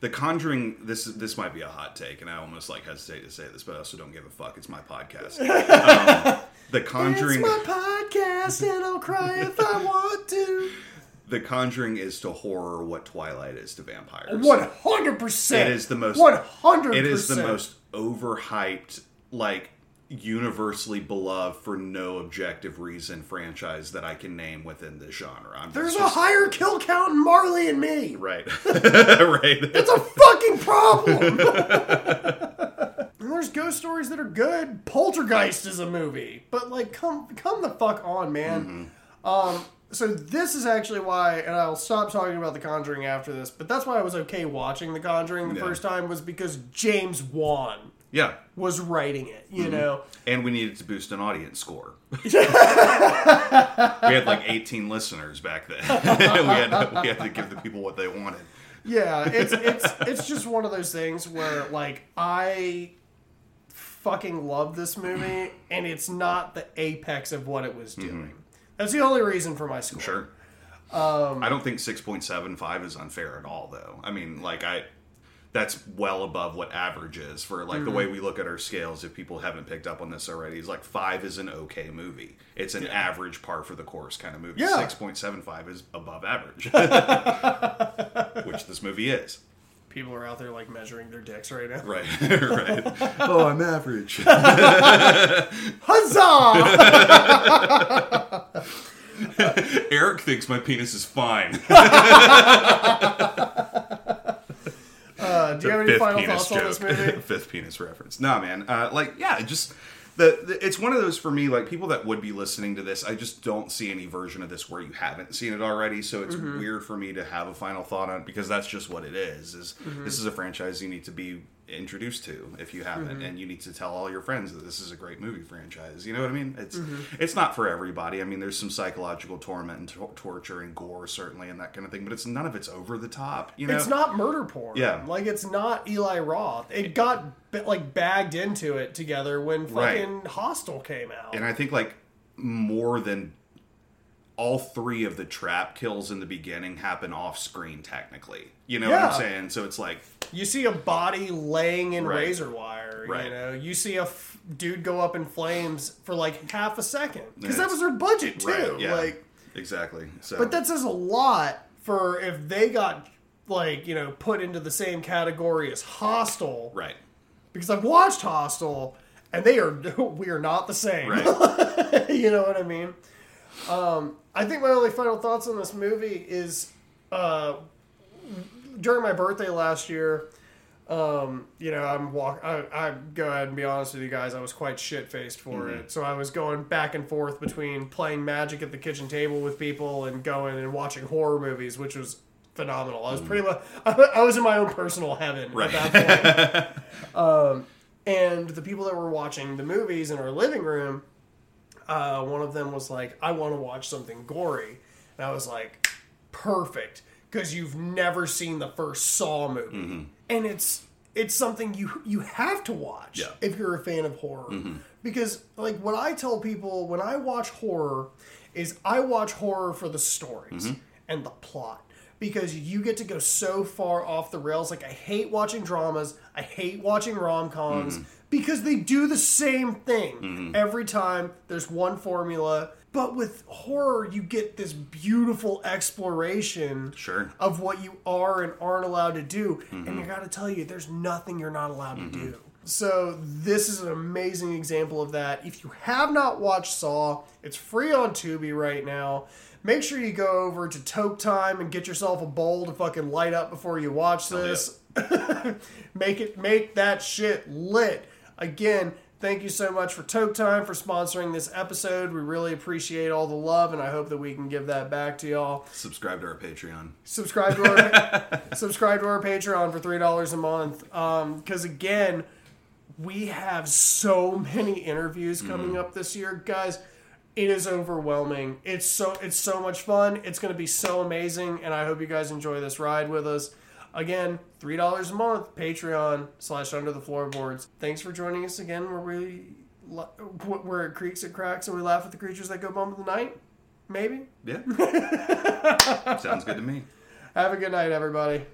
The Conjuring. This this might be a hot take, and I almost like hesitate to say this, but I also don't give a fuck. It's my podcast. (laughs) um, the Conjuring. it's my podcast and i'll cry if i want to (laughs) The Conjuring is to horror what Twilight is to vampires. 100% It is the most- 100% It is the most overhyped, like universally beloved for no objective reason franchise that I can name within this genre. I'm there's just- a higher kill count in marley and me. Right, (laughs) right. it's a fucking problem. (laughs) (laughs) There's ghost stories that are good. Poltergeist is a movie. But like come come the fuck on man. Um so this is actually why and i'll stop talking about the conjuring after this but that's why i was okay watching the conjuring the Yeah. first time was because james wan yeah, was writing it you mm-hmm. know and we needed to boost an audience score. (laughs) we had like 18 listeners back then. (laughs) we, had to, we had to give the people what they wanted. Yeah, it's (laughs) it's it's just one of those things where like I fucking love this movie and it's not the apex of what it was mm-hmm. doing. That's the only reason for my score. Sure. Um, I don't think 6.75 is unfair at all, though. I mean, like, I. That's well above what average is for like the way we look at our scales. If people haven't picked up on this already, is like five is an okay movie. It's an average par for the course kind of movie. Yeah. Six point seven five is above average, (laughs) which this movie is. People are out there like measuring their dicks right now. Right, (laughs) right. (laughs) oh, I'm average. (laughs) Huzzah! Eric thinks my penis is fine. Uh, do you have any final thoughts on this movie? Fifth penis reference. Nah, man. Uh, like, yeah, just the, the it's one of those for me. Like people that would be listening to this, I just don't see any version of this where you haven't seen it already. So it's Mm-hmm. weird for me to have a final thought on it because that's just what it is. Is Mm-hmm. this is a franchise you need to be introduced to if you haven't, Mm-hmm. and you need to tell all your friends that this is a great movie franchise. You know what I mean? It's Mm-hmm. it's not for everybody. I mean, there's some psychological torment and tor- torture and gore certainly and that kind of thing, but it's none of it's over the top. You know, It's not murder porn. Yeah. Like it's not Eli Roth. It got like bagged into it together when Right. fucking Hostel came out. and I think like more than all three of the trap kills in the beginning happen off screen technically. You know what I'm saying? So it's like You see a body laying in Right. razor wire. Right. You know, you see a f- dude go up in flames for like half a second because that was their budget too. right, yeah, Like, exactly. So but that says a lot for if they got like you know put into the same category as Hostel. right, Because I've watched Hostel, and they are (laughs) we are not the same. right, (laughs) you know what I mean? Um, I think my only final thoughts on this movie is uh, during my birthday last year. Um, you know, I'm walk. I, I go ahead and be honest with you guys. I was quite shit faced for it. So I was going back and forth between playing Magic at the kitchen table with people and going and watching horror movies, which was phenomenal. I was pretty much. (laughs) I was in my own personal heaven Right. at that point. (laughs) um, and the people that were watching the movies in our living room uh, one of them was like, "I want to watch something gory," and I was like, "Perfect," because you've never seen the first Saw movie, mm-hmm. and it's it's something you you have to watch Yeah. if you're a fan of horror, mm-hmm. because like what I tell people when I watch horror is I watch horror for the stories mm-hmm. and the plot. Because you get to go so far off the rails. Like, I hate watching dramas. I hate watching rom coms because they do the same thing mm-hmm. every time. There's one formula. But with horror, you get this beautiful exploration Sure. of what you are and aren't allowed to do. And I mm-hmm. gotta tell you, there's nothing you're not allowed to mm-hmm. do. So this is an amazing example of that. If you have not watched Saw, it's free on Tubi right now. Make sure you go over to Toke Time and get yourself a bowl to fucking light up before you watch this. (laughs) make it make that shit lit. Again, thank you so much for Toke Time for sponsoring this episode. We really appreciate all the love and I hope that we can give that back to y'all Subscribe to our Patreon. subscribe to our (laughs) subscribe to our Patreon for three dollars a month. Um, because again, we have so many interviews coming mm-hmm. up this year, guys. It is overwhelming. It's so it's so much fun. It's going to be so amazing, and I hope you guys enjoy this ride with us. Again, three dollars a month. Patreon slash Under the Floorboards. Thanks for joining us again. Where we where it creaks and cracks, and we laugh at the creatures that go bump in the night. Maybe. Yeah. (laughs) Sounds good to me. Have a good night, everybody.